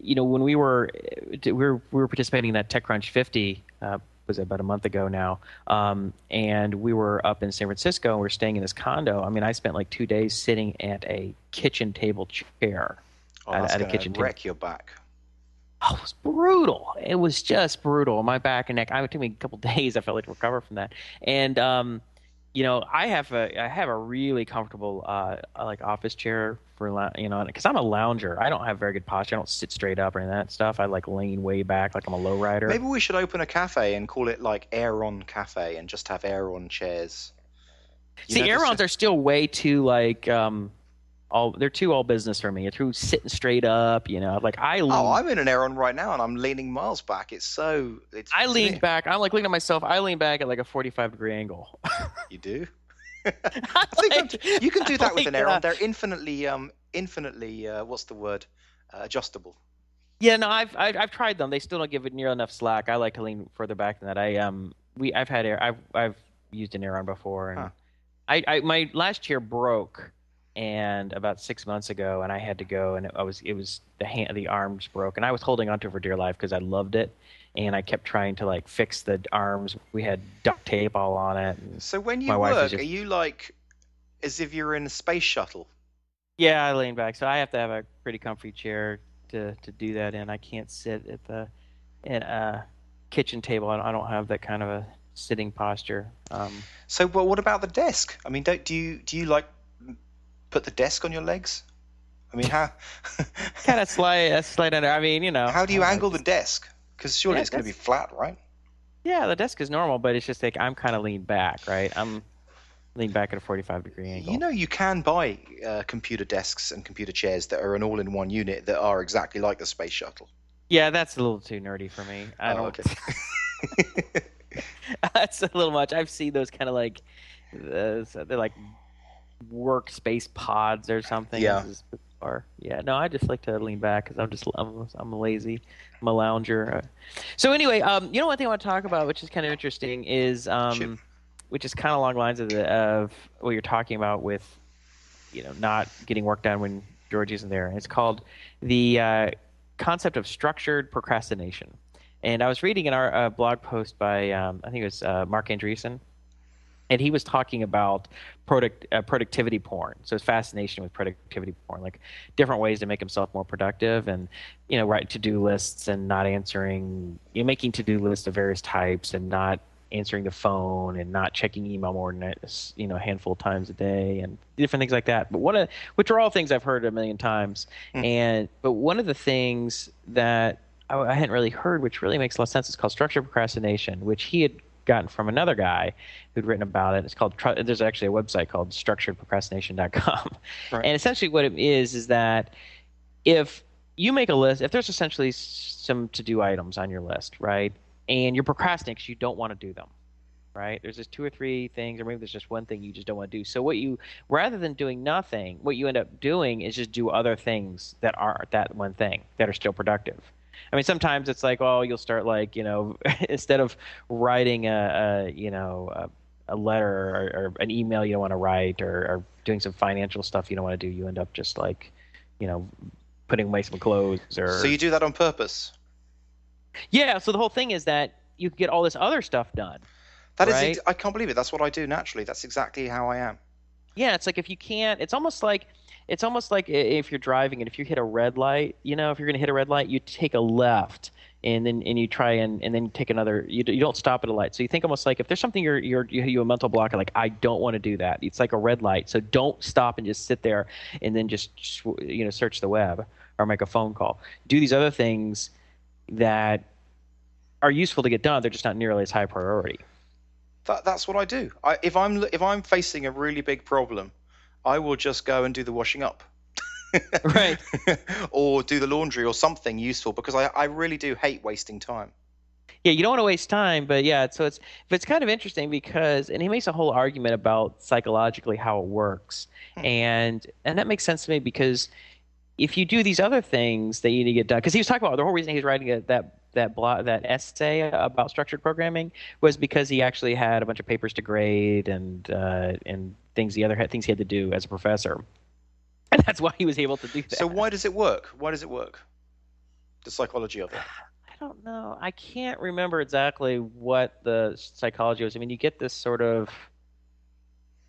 S2: you know, when we were we were we were participating in that TechCrunch 50. Uh, was about a month ago now? Um, and we were up in San Francisco and we are staying in this condo. I mean, I spent like two days sitting at a kitchen table chair.
S1: Oh,
S2: At- at a kitchen table.
S1: wreck your back.
S2: Oh, [LAUGHS] it was brutal. It was just brutal. My back and neck. I it took me a couple [LAUGHS] days. I felt like to recover from that. And um, you know, I have a I have a really comfortable uh like office chair for you know because I'm a lounger. I don't have very good posture. I don't sit straight up or any of that stuff. I like lean way back like I'm a low rider.
S1: Maybe we should open a cafe and call it like Aeron Cafe and just have Aeron chairs. You
S2: See, Aerons are still way too like um. All, they're too all business for me. They're too sitting straight up, you know. Like I lean,
S1: Oh, I'm in an Aeron right now and I'm leaning miles back. It's so. It's,
S2: I leaned
S1: me-
S2: back. I'm like looking at myself. I lean back at like a 45 degree angle. [LAUGHS]
S1: You do. [LAUGHS] I
S2: Like-
S1: you can do that with an Aeron. They're infinitely, um, infinitely. Uh, what's the word? Uh, adjustable.
S2: Yeah, no, I've, I've I've tried them. They still don't give it near enough slack. I like to lean further back than that. I um we I've had air I've I've used an Aeron before, and
S1: Huh.
S2: I, I my last chair broke, and about six months ago, and I had to go, and I was it was the hand the arms broke, and I was holding onto it for dear life because I loved it, and I kept trying to like fix the arms. We had duct tape all on it.
S1: So when you
S2: My wife is
S1: work,
S2: just-
S1: are you like as if you're in a space shuttle?
S2: yeah, I lean back, so I have to have a pretty comfy chair to to do that in. I can't sit at the in a kitchen table. I don't, I don't have that kind of a sitting posture. Um,
S1: So, but what about the desk? I mean, don't do you do you like put the desk on your legs? I mean, how [LAUGHS]
S2: kind of slide, uh, slide under. I mean, you know.
S1: how do you
S2: uh,
S1: angle the desk? Because surely
S2: Yeah,
S1: it's going to be flat, right?
S2: Yeah, the desk is normal, but it's just like I'm kind of leaned back, right? I'm leaned back at a 45 degree angle.
S1: You know, you can buy uh, computer desks and computer chairs that are an all-in-one unit that are exactly like the space shuttle.
S2: yeah, that's a little too nerdy for me. I
S1: Oh,
S2: don't.
S1: okay. [LAUGHS]
S2: that's a little much. I've seen those kind of like, uh, they're like workspace pods or something.
S1: Yeah.
S2: Bizarre. Yeah. No, I just like to lean back because I'm just I'm I'm lazy. I'm a lounger. So anyway, um, you know one thing I want to talk about, which is kind of interesting, is um, which is kind of along the lines of the of what you're talking about with, you know, not getting work done when George isn't there. It's called the uh, concept of structured procrastination. And I was reading in our uh, blog post by um, I think it was uh, Marc Andreessen, and he was talking about product uh, productivity porn. So his fascination with productivity porn, like different ways to make himself more productive, and you know, write to do lists and not answering, you know, making to do lists of various types and not answering the phone and not checking email more than you know a handful of times a day and different things like that. But one of which are all things I've heard a million times.
S1: Hmm.
S2: And but one of the things that I, I hadn't really heard, which really makes a lot of sense, is called structured procrastination, which he had gotten from another guy who'd written about it. It's called there's actually a website called structuredprocrastination.com.
S1: Right.
S2: And essentially what it is is that if you make a list, if there's essentially some to-do items on your list, right? And you're procrastinating because you don't want to do them. Right? There's just two or three things, or maybe there's just one thing you just don't want to do. So what you rather than doing nothing, what you end up doing is just do other things that aren't that one thing that are still productive. I mean, sometimes it's like, oh, you'll start like, you know, [LAUGHS] instead of writing a, a you know, a, a letter or, or an email you don't want to write or, or doing some financial stuff you don't want to do, you end up just like, you know, putting away some clothes or.
S1: So you do that on purpose.
S2: yeah. So the whole thing is that you get all this other stuff done.
S1: That is,
S2: Right.
S1: ex- I can't believe it. That's what I do naturally. That's exactly how I am.
S2: Yeah, it's like if you can't, it's almost like it's almost like if you're driving and if you hit a red light, you know, if you're going to hit a red light, you take a left and then and you try and and then take another. You, you don't stop at a light. So you think almost like if there's something you're you're you a mental block like I don't want to do that. It's like a red light. So don't stop and just sit there and then just you know search the web or make a phone call. Do these other things that are useful to get done. They're just not nearly as high priority.
S1: That, that's what I do. I, if I'm if I'm facing a really big problem, I will just go and do the washing up. [LAUGHS]
S2: right. [LAUGHS]
S1: or do the laundry or something useful because I, I really do hate wasting time.
S2: Yeah, you don't want to waste time, but yeah, so it's it's kind of interesting because and he makes a whole argument about psychologically how it works. Hmm. And and that makes sense to me because if you do these other things that you need to get done because he was talking about the whole reason he's writing a, that that blog, that essay about structured programming was because he actually had a bunch of papers to grade and uh, and things the other things he had to do as a professor, [LAUGHS] and that's why he was able to do that.
S1: So why does it work? Why does it work? The psychology of it. [SIGHS]
S2: I don't know. I can't remember exactly what the psychology was. I mean, you get this sort of. [SIGHS]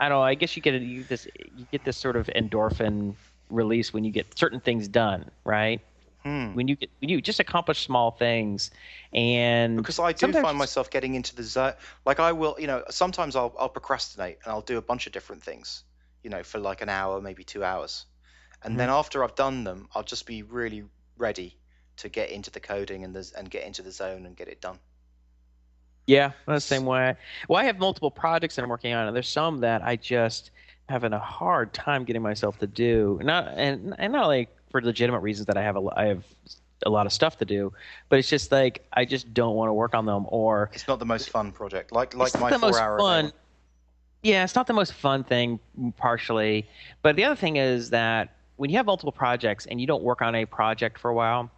S2: I don't know. I guess you get a, you this you get this sort of endorphin release when you get certain things done, right?
S1: Hmm.
S2: When you get, when you just accomplish small things, and
S1: because I do find myself getting into the zone. Like I will, you know, sometimes I'll I'll procrastinate and I'll do a bunch of different things, you know, for like an hour, maybe two hours, and mm-hmm. then after I've done them, I'll just be really ready to get into the coding and the, and get into the zone and get it done.
S2: Yeah, the same way. Well, I have multiple projects that I'm working on, and there's some that I just having a hard time getting myself to do. Not and and not like for legitimate reasons that I have a I have a lot of stuff to do, but it's just like I just don't want to work on them or
S1: it's not the most fun project. Like like my four hour fun.
S2: Yeah, it's not the most fun thing partially, but the other thing is that when you have multiple projects and you don't work on a project for a while,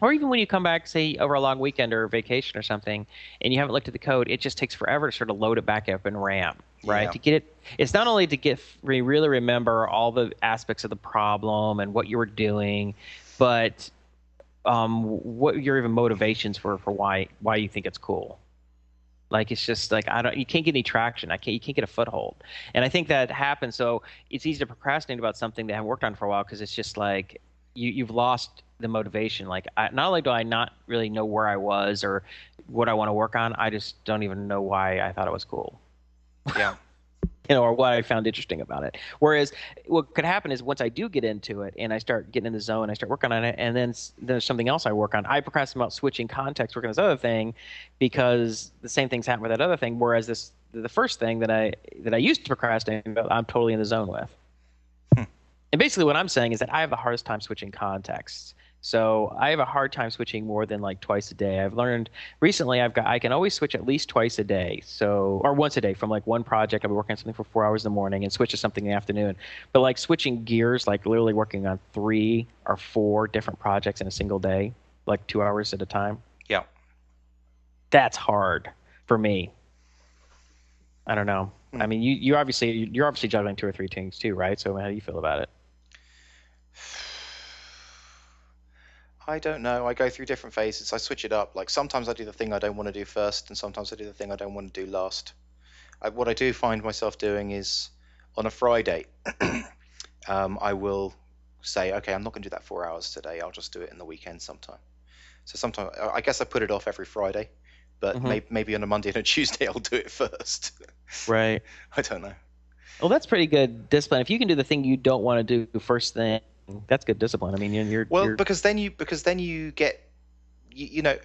S2: or even when you come back, say over a long weekend or vacation or something, and you haven't looked at the code, it just takes forever to sort of load it back up in RAM right? Yeah. To get it, it's not only to get really remember all the aspects of the problem and what you were doing, but um, what your even motivations for for why why you think it's cool. Like it's just like I don't, you can't get any traction. I can't, you can't get a foothold, and I think that happens. So it's easy to procrastinate about something that I haven't worked on for a while because it's just like you you've lost the motivation. Like I, not only do I not really know where I was or what I want to work on, I just don't even know why I thought it was cool.
S1: Yeah. [LAUGHS]
S2: you know, or what I found interesting about it. Whereas what could happen is once I do get into it and I start getting in the zone, I start working on it, and then there's something else I work on. I procrastinate about switching context, working on this other thing, because the same things happen with that other thing. Whereas this, the first thing that I that I used to procrastinate, about, I'm totally in the zone with. Hmm. And basically, what I'm saying is that I have the hardest time switching contexts. So I have a hard time switching more than like twice a day. I've learned recently I've got I can always switch at least twice a day. So or once a day from like one project I'll be working on something for four hours in the morning and switch to something in the afternoon. But like switching gears, like literally working on three or four different projects in a single day, like two hours at a time.
S1: Yeah.
S2: That's hard for me. I don't know. Hmm. I mean, you you obviously you're obviously juggling two or three things too, right? So how do you feel about it?
S1: I don't know. I go through different phases. I switch it up. Like sometimes I do the thing I don't want to do first, and sometimes I do the thing I don't want to do last. I, what I do find myself doing is on a Friday, [CLEARS THROAT] um, I will say, okay, I'm not going to do that four hours today. I'll just do it in the weekend sometime. So sometimes I guess I put it off every Friday, but mm-hmm. maybe, maybe on a Monday and a [LAUGHS] Tuesday I'll do it first. [LAUGHS]
S2: Right.
S1: I don't know.
S2: Well, that's pretty good discipline. If you can do the thing you don't want to do first thing that's good discipline. I mean, you're
S1: well
S2: you're...
S1: because then you because then you get you, you know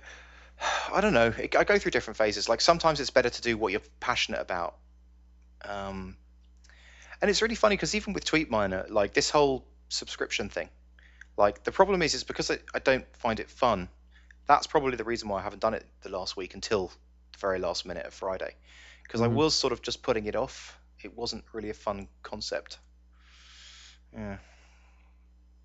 S1: [SIGHS] I don't know. I go through different phases. Like sometimes it's better to do what you're passionate about. Um, and it's really funny because even with TweetMiner, like this whole subscription thing, like the problem is, is because I, I don't find it fun. That's probably the reason why I haven't done it the last week until the very last minute of Friday, because mm-hmm. I was sort of just putting it off. It wasn't really a fun concept. Yeah.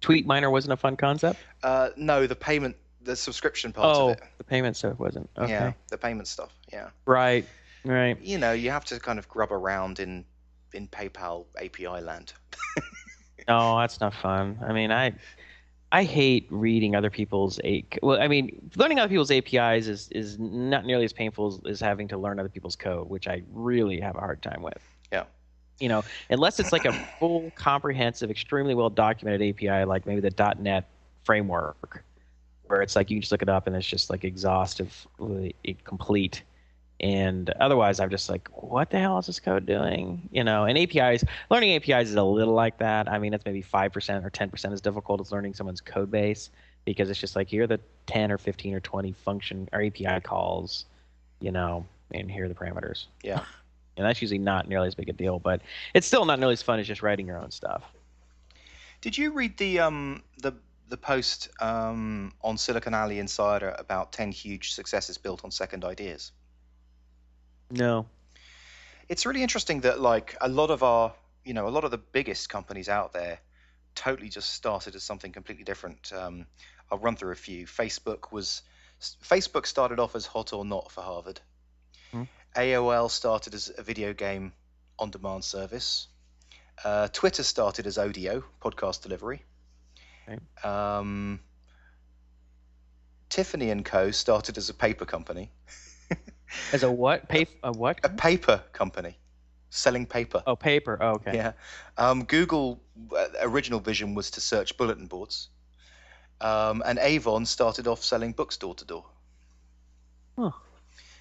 S2: TweetMiner wasn't a fun concept.
S1: Uh, no, the payment, the subscription part
S2: oh,
S1: of it.
S2: the payment stuff wasn't. Okay.
S1: Yeah, the payment stuff. Yeah.
S2: Right. Right.
S1: You know, you have to kind of grub around in in PayPal API land. [LAUGHS]
S2: no, that's not fun. I mean, I I hate reading other people's a well, I mean, learning other people's APIs is is not nearly as painful as, as having to learn other people's code, which I really have a hard time with.
S1: Yeah
S2: you know, unless it's like a full, comprehensive, extremely well documented API, like maybe the .NET framework, where it's like you can just look it up and it's just like exhaustive, complete. And otherwise, I'm just like, what the hell is this code doing? You know, and APIs, learning APIs is a little like that. I mean, it's maybe five percent or ten percent as difficult as learning someone's code base because it's just like here are the 10 or 15 or 20 function or API calls, you know, and here are the parameters.
S1: Yeah.
S2: And that's usually not nearly as big a deal, but it's still not nearly as fun as just writing your own stuff.
S1: Did you read the um the the post um, on Silicon Alley Insider about 10 huge successes built on second ideas?
S2: No.
S1: It's really interesting that like a lot of our, you know, a lot of the biggest companies out there totally just started as something completely different. Um, I'll run through a few. Facebook was Facebook started off as hot or not for Harvard. AOL started as a video game on demand service. Uh, Twitter started as audio podcast delivery. Okay. Um, Tiffany and Co. started as a paper company. [LAUGHS]
S2: as a what? Paper? A what?
S1: A paper company, selling paper.
S2: Oh, paper. Oh, okay.
S1: Yeah. Um, Google uh, original vision was to search bulletin boards, um, and Avon started off selling books door to door.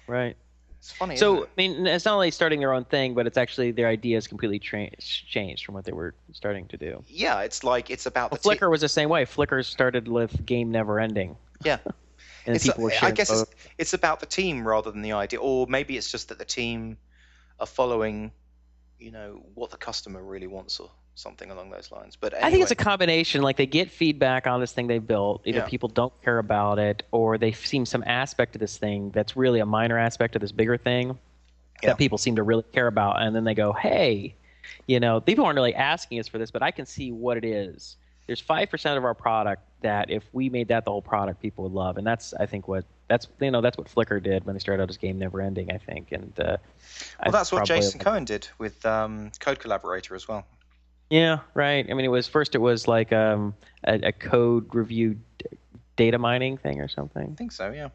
S2: Right.
S1: It's funny.
S2: So
S1: it?
S2: I mean, it's not only starting their own thing, but it's actually their ideas completely tra- changed from what they were starting to do.
S1: Yeah, it's like it's about
S2: well,
S1: the
S2: Flickr was the same way. Flickr started with Game Neverending.
S1: Yeah. [LAUGHS]
S2: and
S1: it's
S2: people
S1: a,
S2: were
S1: I guess it's, it's about the team rather than the idea, or maybe it's just that the team are following, you know, what the customer really wants or something along those lines. But anyway.
S2: I think it's a combination. Like they get feedback on this thing they built. Either
S1: Yeah.
S2: people don't care about it, or they've seen some aspect of this thing that's really a minor aspect of this bigger thing
S1: Yeah.
S2: that people seem to really care about, and then they go, "Hey, you know, people aren't really asking us for this, but I can see what it is." There's five percent of our product that if we made that the whole product, people would love, and that's I think what that's you know that's what Flickr did when they started out as Game Neverending. I think, and uh,
S1: well, that's what Jason Cohen did with um, Code Collaborator as well.
S2: Yeah, right. I mean, it was first it was like um, a, a code review d- data mining thing or something,
S1: I think so. Yeah.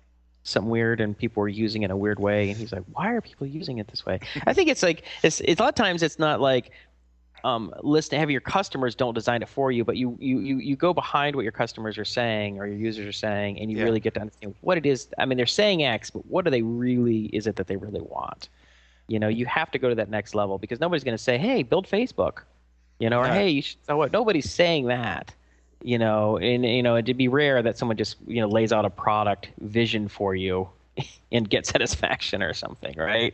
S2: something weird, and people were using it in a weird way. And he's like, "Why are people using it this way?" I think it's like it's, it's a lot of times it's not like um, listen, have your customers don't design it for you, but you, you you you go behind what your customers are saying or your users are saying, and you
S1: Yeah.
S2: really get to understand what it is. I mean, they're saying X, but what do they really? Is it that they really want? You know, you have to go to that next level because nobody's going to say, "Hey, build Facebook," you know, or
S1: No.
S2: "Hey, you should." So what? Nobody's saying that. You know, and you know, it'd be rare that someone just you know lays out a product vision for you [LAUGHS] and get satisfaction or something, right?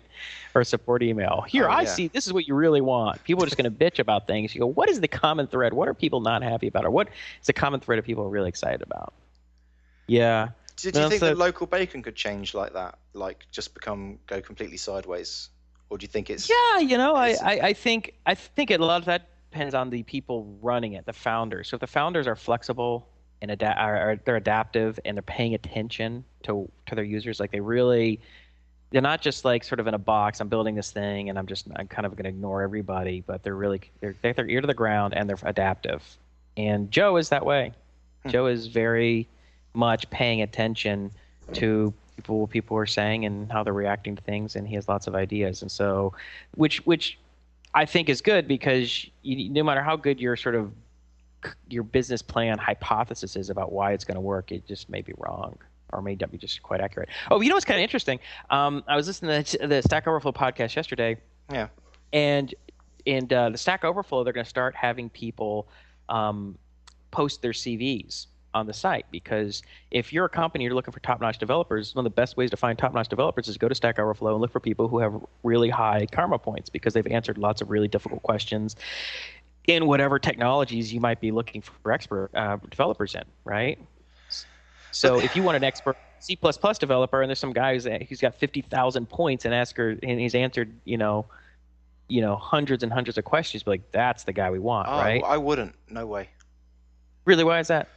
S2: Or a support email. Here,
S1: Oh,
S2: I
S1: yeah.
S2: see. This is what you really want. People are just going to bitch about things. You go, what is the common thread? What are people not happy about, or what is the common thread of people are really excited about? Yeah,
S1: Did you
S2: No,
S1: think
S2: so-
S1: that local bacon could change like that, like just become go completely sideways, or do you think it's
S2: Yeah, you know, I, I, I think I think a lot of that depends on the people running it, the founders. So if the founders are flexible and ada- are, are they're adaptive and they're paying attention to to their users, like they really, they're not just like sort of in a box. I'm building this thing and I'm just I'm kind of going to ignore everybody, but they're really they're they're their ear to the ground and they're adaptive. And Joe is that way.
S1: Hmm.
S2: Joe is very much paying attention to people what people are saying and how they're reacting to things and he has lots of ideas and so which which I think is good because you, no matter how good your sort of your business plan hypothesis is about why it's going to work, it just may be wrong or may not be just quite accurate. Oh, you know what's kind of interesting? Um, I was listening to the Stack Overflow podcast yesterday,
S1: yeah
S2: and and uh, the Stack Overflow they're going to start having people um, post their CVs on the site because if you're a company you're looking for top-notch developers, one of the best ways to find top-notch developers is go to Stack Overflow and look for people who have really high karma points because they've answered lots of really difficult questions in whatever technologies you might be looking for expert uh, developers in, right? So if you want an expert C++ developer and there's some guy who's, who's got 50,000 points and ask her and he's answered, you know, you know, hundreds and hundreds of questions, but like that's the guy we want,
S1: oh,
S2: right?
S1: I wouldn't no way
S2: Really, why is that?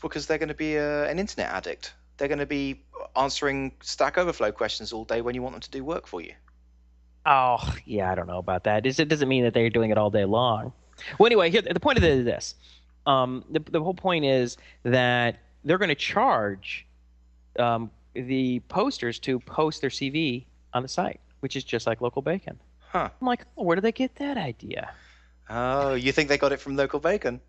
S1: Because they're going to be uh, an internet addict they're going to be answering stack overflow questions all day when you want them to do work for you
S2: Oh, yeah, I don't know about that. It doesn't mean that they're doing it all day long. Well, anyway, here, the point of this. Um, the, the whole point is that they're going to charge um, the posters to post their CV on the site, which is just like local bacon.
S1: huh
S2: I'm like, oh, where did they get that idea?
S1: oh you think they got it from local bacon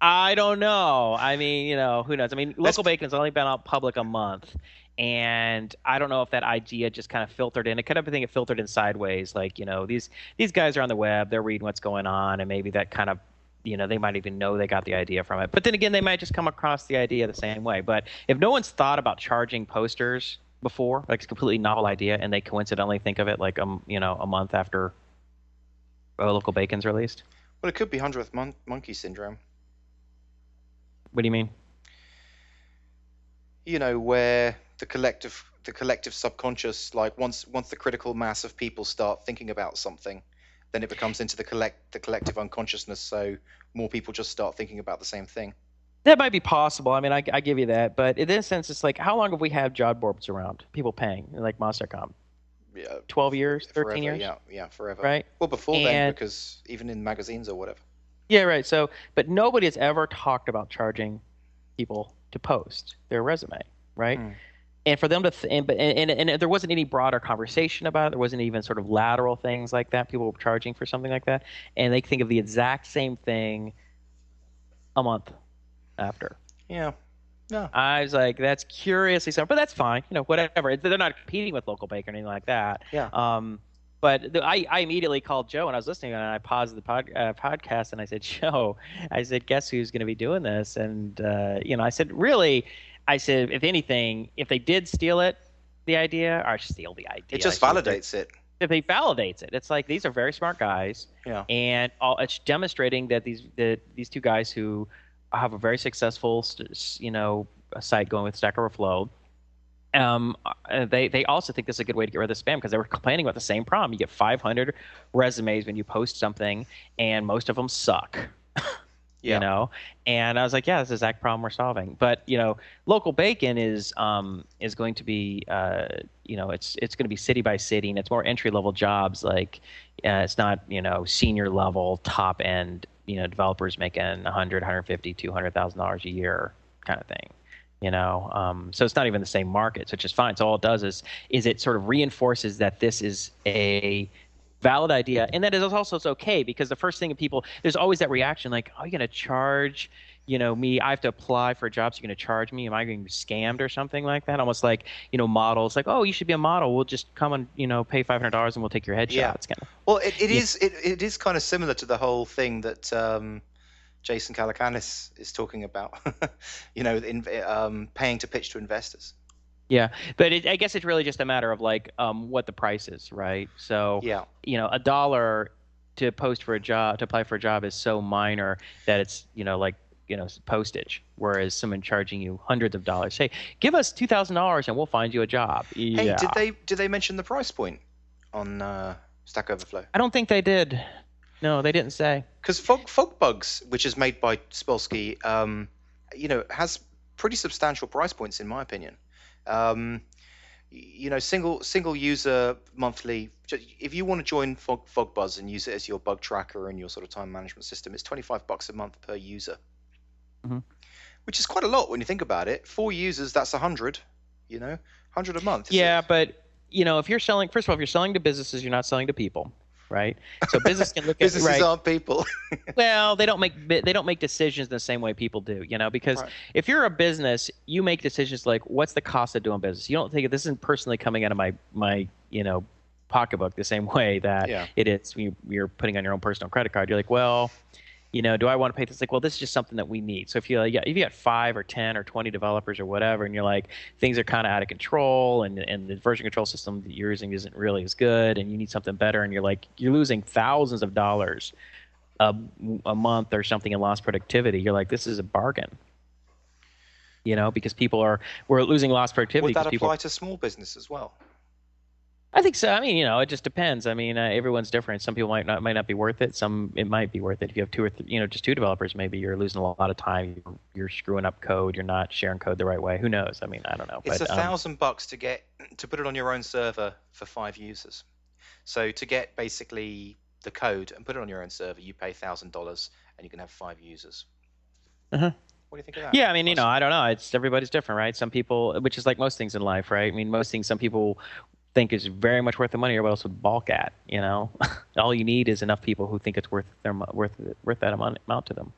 S2: I don't know. I mean, you know, who knows? I mean, local bacon's only been out public a month, and I don't know if that idea just kind of filtered in. It could have been it filtered in sideways, like you know, these these guys are on the web, they're reading what's going on, and maybe that kind of you know they might even know they got the idea from it but then again they might just come across the idea the same way but if no one's thought about charging posters before like it's a completely novel idea and they coincidentally think of it like um you know a month after local bacon's released
S1: Well, it could be hundredth mon- monkey syndrome.
S2: What do you mean?
S1: You know, where the collective the collective subconscious, like once once the critical mass of people start thinking about something, then it becomes into the collect the collective unconsciousness. So more people just start thinking about the same thing.
S2: that might be possible. I mean i, I give you that. But in this sense it's like how long have we had job boards around? People paying like Monster.com
S1: Yeah,
S2: 12 years? 13
S1: forever,
S2: years?
S1: Yeah, yeah, forever.
S2: right?
S1: Well, before then, because even in magazines or whatever.
S2: Yeah, right. So, but nobody has ever talked about charging people to post their resume, right?
S1: Hmm.
S2: And for them to, th- and, but- and, and, and there wasn't any broader conversation about it. There wasn't even sort of lateral things like that. People were charging for something like that, and they think of the exact same thing a month after.
S1: Yeah. No.
S2: I was like, that's curiously something, but that's fine. You know, whatever. They're not competing with local bake or anything like that.
S1: Yeah.
S2: Um, but the, I, I immediately called Joe and I was listening and I paused the pod, uh, podcast and I said, [LAUGHS] Joe, I said, guess who's going to be doing this? And, uh, you know, I said, really, I said, if anything, if they did steal it, the idea, or steal the idea.
S1: It just
S2: I should say,
S1: validates it.
S2: If they validates it, it's like these are very smart guys,
S1: Yeah.
S2: and all, it's demonstrating that these that these two guys who have a very successful, you know, site going with Stack Overflow. Um, uh, they they also think this is a good way to get rid of the spam because they were complaining about the same problem. You get 500 resumes when you post something, and most of them suck. [LAUGHS]
S1: Yeah.
S2: You know, and I was like, yeah, that's the exact problem we're solving. But you know, local bacon is um is going to be uh you know it's it's going to be city by city, and it's more entry level jobs. Like, uh, it's not you know senior level top end you know developers making 100 150 200 thousand dollars a year kind of thing you know um, so it's not even the same market which is fine. So all it does is is it sort of reinforces that this is a valid idea and that is also it's okay because the first thing that people there's always that reaction like oh you're going to charge you know me? I have to apply for jobs. You're going to charge me? Am i going to be scammed or something like that? Almost like you know models like oh you should be a model. We'll just come and you know pay $500 and we'll take your headshot
S1: Yeah.
S2: it's kind of
S1: Well, it, it
S2: Yeah.
S1: is it, it is kind of similar to the whole thing that um, Jason Calacanis is talking about. [LAUGHS] you know, in, um, paying to pitch to investors.
S2: Yeah, but it, I guess it's really just a matter of like um, what the price is, right? So
S1: Yeah.
S2: you know, a dollar to post for a job to apply for a job is so minor that it's you know like you know postage. Whereas someone charging you hundreds of dollars, say, give us two thousand dollars and we'll find you a job. Yeah.
S1: Hey, did they did they mention the price point on uh, Stack Overflow?
S2: I don't think they did. No, they didn't say.
S1: Because Fog FogBugz, which is made by Spolsky, um, you know, has pretty substantial price points in my opinion. Um, you know, single single user monthly. If you want to join Fog FogBugz and use it as your bug tracker and your sort of time management system, it's twenty five bucks a month per user,
S2: mm-hmm.
S1: which is quite a lot when you think about it. Four users, that's a hundred. You know, hundred a month. It's a-
S2: Yeah, but you know, if you're selling, first of all, if you're selling to businesses, you're not selling to people, right? So business can look [LAUGHS] at
S1: businesses
S2: right.
S1: aren't people. [LAUGHS]
S2: Well, they don't make they don't make decisions the same way people do, you know. Because
S1: Right.
S2: if you're a business, you make decisions like, what's the cost of doing business? You don't think this isn't personally coming out of my my you know pocketbook the same way that
S1: Yeah.
S2: it is when you, you're putting on your own personal credit card. You're like, well, you know, do I want to pay this? Like, well, this is just something that we need. So if you yeah, if you got five or ten or twenty developers or whatever, and you're like things are kind of out of control, and and the version control system that you're using isn't really as good, and you need something better, and you're like you're losing thousands of dollars a, a month or something in lost productivity, you're like, this is a bargain. You know, because people are we're losing lost productivity.
S1: Would that
S2: because people,
S1: apply to small business as well?
S2: I think so. I mean, you know, it just depends. I mean, uh, everyone's different. Some people might not might not be worth it. Some it might be worth it. If you have two or th- you know just two developers, maybe you're losing a lot of time. You're, you're screwing up code. You're not sharing code the right way. Who knows? I mean, I don't know.
S1: It's
S2: but,
S1: a
S2: um,
S1: thousand bucks to get to put it on your own server for five users. So to get basically the code and put it on your own server, you pay thousand dollars and you can have five users.
S2: Uh-huh.
S1: What do you think of that?
S2: Yeah, I mean, you know, I don't know. It's everybody's different, right? Some people, which is like most things in life, right? I mean, most things some people think is very much worth the money, everybody else would balk at. You know, [LAUGHS] all you need is enough people who think it's worth their worth worth that amount, amount to them.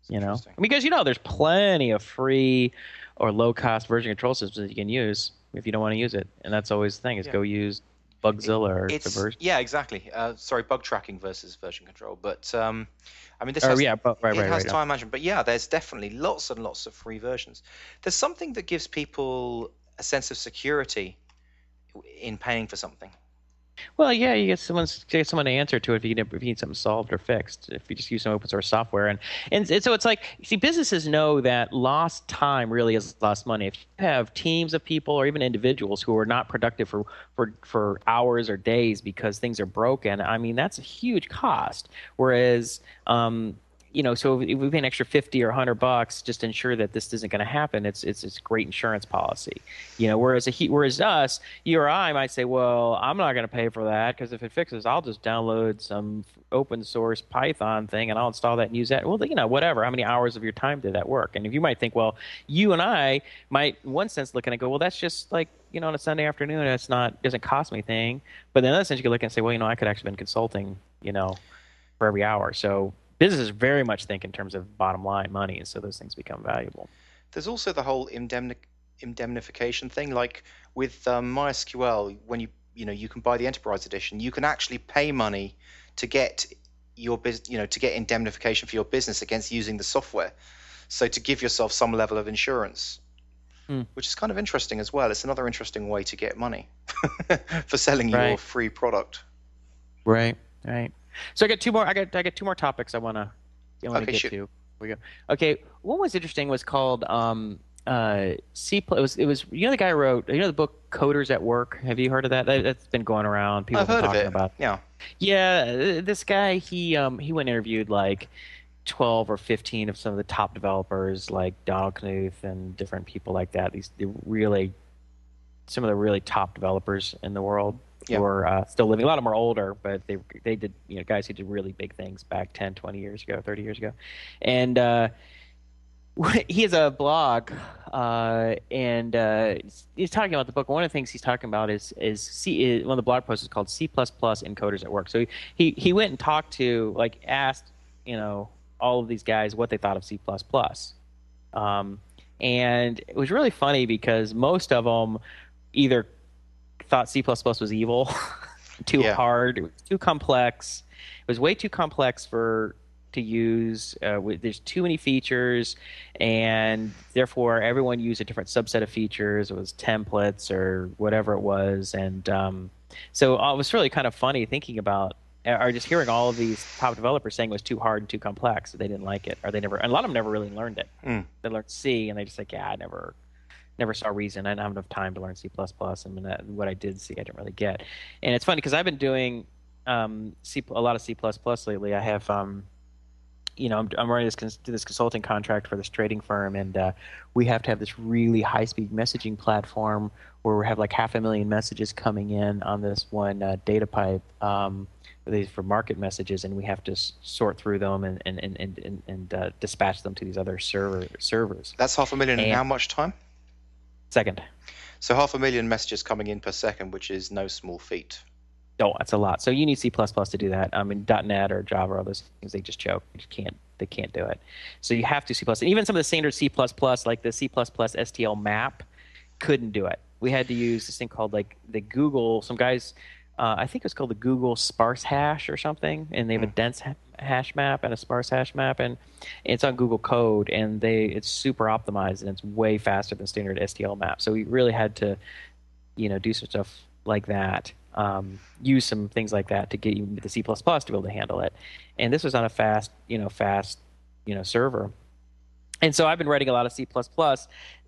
S1: It's
S2: You know, because you know, there's plenty of free or low cost version control systems that you can use if you don't want to use it, and that's always the thing is
S1: Yeah.
S2: go use Bugzilla or
S1: It's
S2: the version.
S1: yeah, exactly. Uh, sorry, bug tracking versus version control. But um, I mean, this
S2: Oh
S1: has,
S2: yeah, but, right,
S1: it
S2: right,
S1: has
S2: right.
S1: time management. But yeah, there's definitely lots and lots of free versions. There's something that gives people a sense of security in paying for something.
S2: Well, yeah, you get someone get someone to answer to it if you need, if you need something solved or fixed. If you just use some open source software, and, and and so it's like see, businesses know that lost time really is lost money. If you have teams of people or even individuals who are not productive for for for hours or days because things are broken, I mean that's a huge cost. Whereas um, you know, so if we pay an extra fifty or hundred bucks just to ensure that this isn't going to happen, it's it's it's great insurance policy. You know, whereas a heat, whereas us, you or I might say, well, I'm not going to pay for that because if it fixes, I'll just download some open source Python thing and I'll install that and use that. Well, you know, whatever. How many hours of your time did that work? And if you might think, well, you and I might, in one sense, look and go, well, that's just like you know, on a Sunday afternoon, it's not doesn't cost me anything. But in another sense, you could look and say, well, you know, I could actually been consulting, you know, for every hour. So businesses very much think in terms of bottom line money, and so those things become valuable.
S1: There's also the whole indemni- indemnification thing. Like with um, MySQL, when you you know you can buy the enterprise edition, you can actually pay money to get your business, you know, to get indemnification for your business against using the software. So to give yourself some level of insurance,
S2: Hmm.
S1: which is kind of interesting as well. It's another interesting way to get money [LAUGHS] for selling your free product.
S2: Right, right. So I got two more. I got I got two more topics I wanna I wanna
S1: Okay,
S2: get
S1: shoot.
S2: to. We go. Okay, one was interesting was called um uh C. It was it was you know the guy wrote you know the book Coders at Work. Have you heard of that? that that's been going around. People
S1: I've
S2: have
S1: heard
S2: been
S1: of
S2: talking
S1: it.
S2: about.
S1: Yeah.
S2: Yeah, this guy he um he went and interviewed like. 12 or 15 of some of the top developers like Donald Knuth and different people like that. These the really some of the really top developers in the world
S1: Yeah.
S2: who are uh, still living. A lot of them are older, but they they did you know guys who did really big things back 10, 20 years ago, 30 years ago, and uh, [LAUGHS] he has a blog, uh, and uh, he's talking about the book. One of the things he's talking about is is C. Is, one of the blog posts is called C in Coders at Work. So he he went and talked to like asked you know all of these guys what they thought of C um, and it was really funny because most of them either thought C was evil, [LAUGHS] too
S1: Yeah.
S2: hard, it was too complex. It was way too complex for to use. Uh, there's too many features, and therefore everyone used a different subset of features. It was templates or whatever it was, and um, so uh, it was really kind of funny thinking about. Or just hearing all of these top developers saying it was too hard and too complex, they didn't like it, or they never. And a lot of them never really learned it.
S1: Mm.
S2: They learned C, and they just like, yeah, I never, never saw reason. I didn't have enough time to learn C++. Mean, that, what I did see, I didn't really get. And it's funny because I've been doing um, C, a lot of C++ lately. I have, um, you know, I'm, I'm running this cons- this consulting contract for this trading firm, and uh, we have to have this really high-speed messaging platform where we have like half a million messages coming in on this one uh, data pipe. Um, these for market messages, and we have to sort through them and and and and, and, and uh, dispatch them to these other server servers.
S1: That's half a million in
S2: And-
S1: how much time?
S2: Second,
S1: So half a million messages coming in per second, which is no small feat.
S2: oh, that's a lot. So you need C to do that. I mean, .NET or Java or all those things, they just choke. They just can't. They can't do it. So you have to C++. And even some of the standard C++, like the C++ STL map, couldn't do it. We had to use this thing called like the Google. Some guys, uh, I think it was called the Google sparse hash or something, and they have a
S1: Hmm.
S2: dense ha- hash map and a sparse hash map, and it's on Google Code, and they it's super optimized and it's way faster than standard STL map. So we really had to, you know, do some stuff like that. Um, use some things like that to get you the C++ to be able to handle it. And this was on a fast, you know, fast, you know, server. And so I've been writing a lot of C++,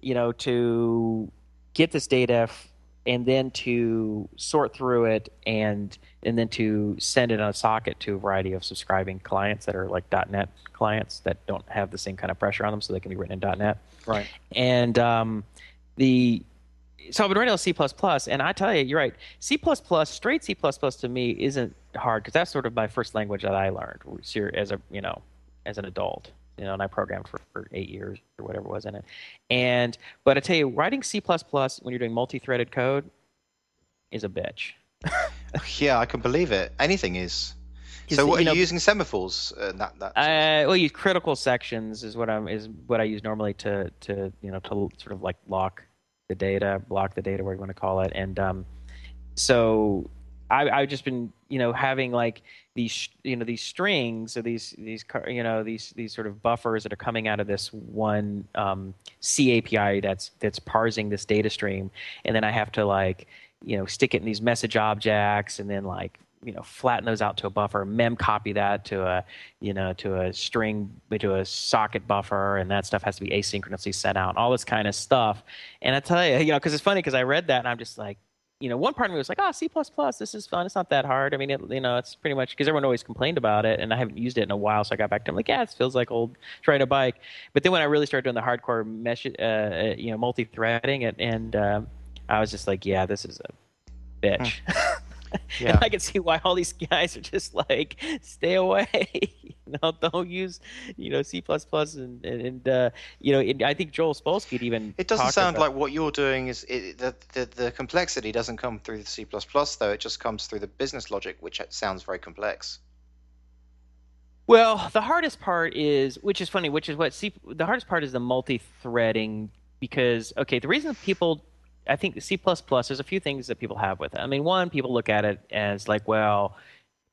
S2: you know, to get this data f- and then to sort through it and and then to send it on a socket to a variety of subscribing clients that are like .NET clients that don't have the same kind of pressure on them, so they can be written in .NET.
S1: Right.
S2: And um, the so I've been writing on C++, and I tell you, you're right. C++, straight C++ to me isn't hard because that's sort of my first language that I learned as a you know as an adult. You know, and I programmed for, for eight years or whatever was in it. And but I tell you, writing C++ when you're doing multi-threaded code is a bitch. [LAUGHS]
S1: Yeah, I can believe it. Anything is. So what
S2: you
S1: are
S2: know,
S1: you using semaphores? Uh, that that.
S2: Uh, well, use critical sections is what I'm is what I use normally to to you know to sort of like lock the data, block the data, whatever you want to call it, and um, so I, I've just been, you know, having like these, you know, these strings or these, these, you know, these, these sort of buffers that are coming out of this one um, C API that's that's parsing this data stream, and then I have to like, you know, stick it in these message objects, and then like you know flatten those out to a buffer mem copy that to a you know to a string to a socket buffer and that stuff has to be asynchronously sent out all this kind of stuff. And i tell you you know because it's funny because i read that and i'm just like you know, one part of me was like, "Oh, C++, this is fun. It's not that hard." I mean, it, you know, it's pretty much because everyone always complained about it, and I haven't used it in a while, so I got back to it. I'm like, "Yeah, it feels like old trying a bike." But then when I really started doing the hardcore mesh, uh, you know, multi-threading, it, and uh, I was just like, "Yeah, this is a bitch." Hmm. [LAUGHS] Yeah. and I can see why all these guys are just like, stay away. [LAUGHS] you know, don't use, you know, C and and uh, you know, it, I think Joel Spolsky even.
S1: It doesn't sound
S2: about...
S1: like what you're doing is it, the, the the complexity doesn't come through the C plus though. It just comes through the business logic, which sounds very complex.
S2: Well, the hardest part is, which is funny, which is what C. The hardest part is the multi-threading because okay, the reason people I think C++, there's a few things that people have with it. I mean, one, people look at it as like, well,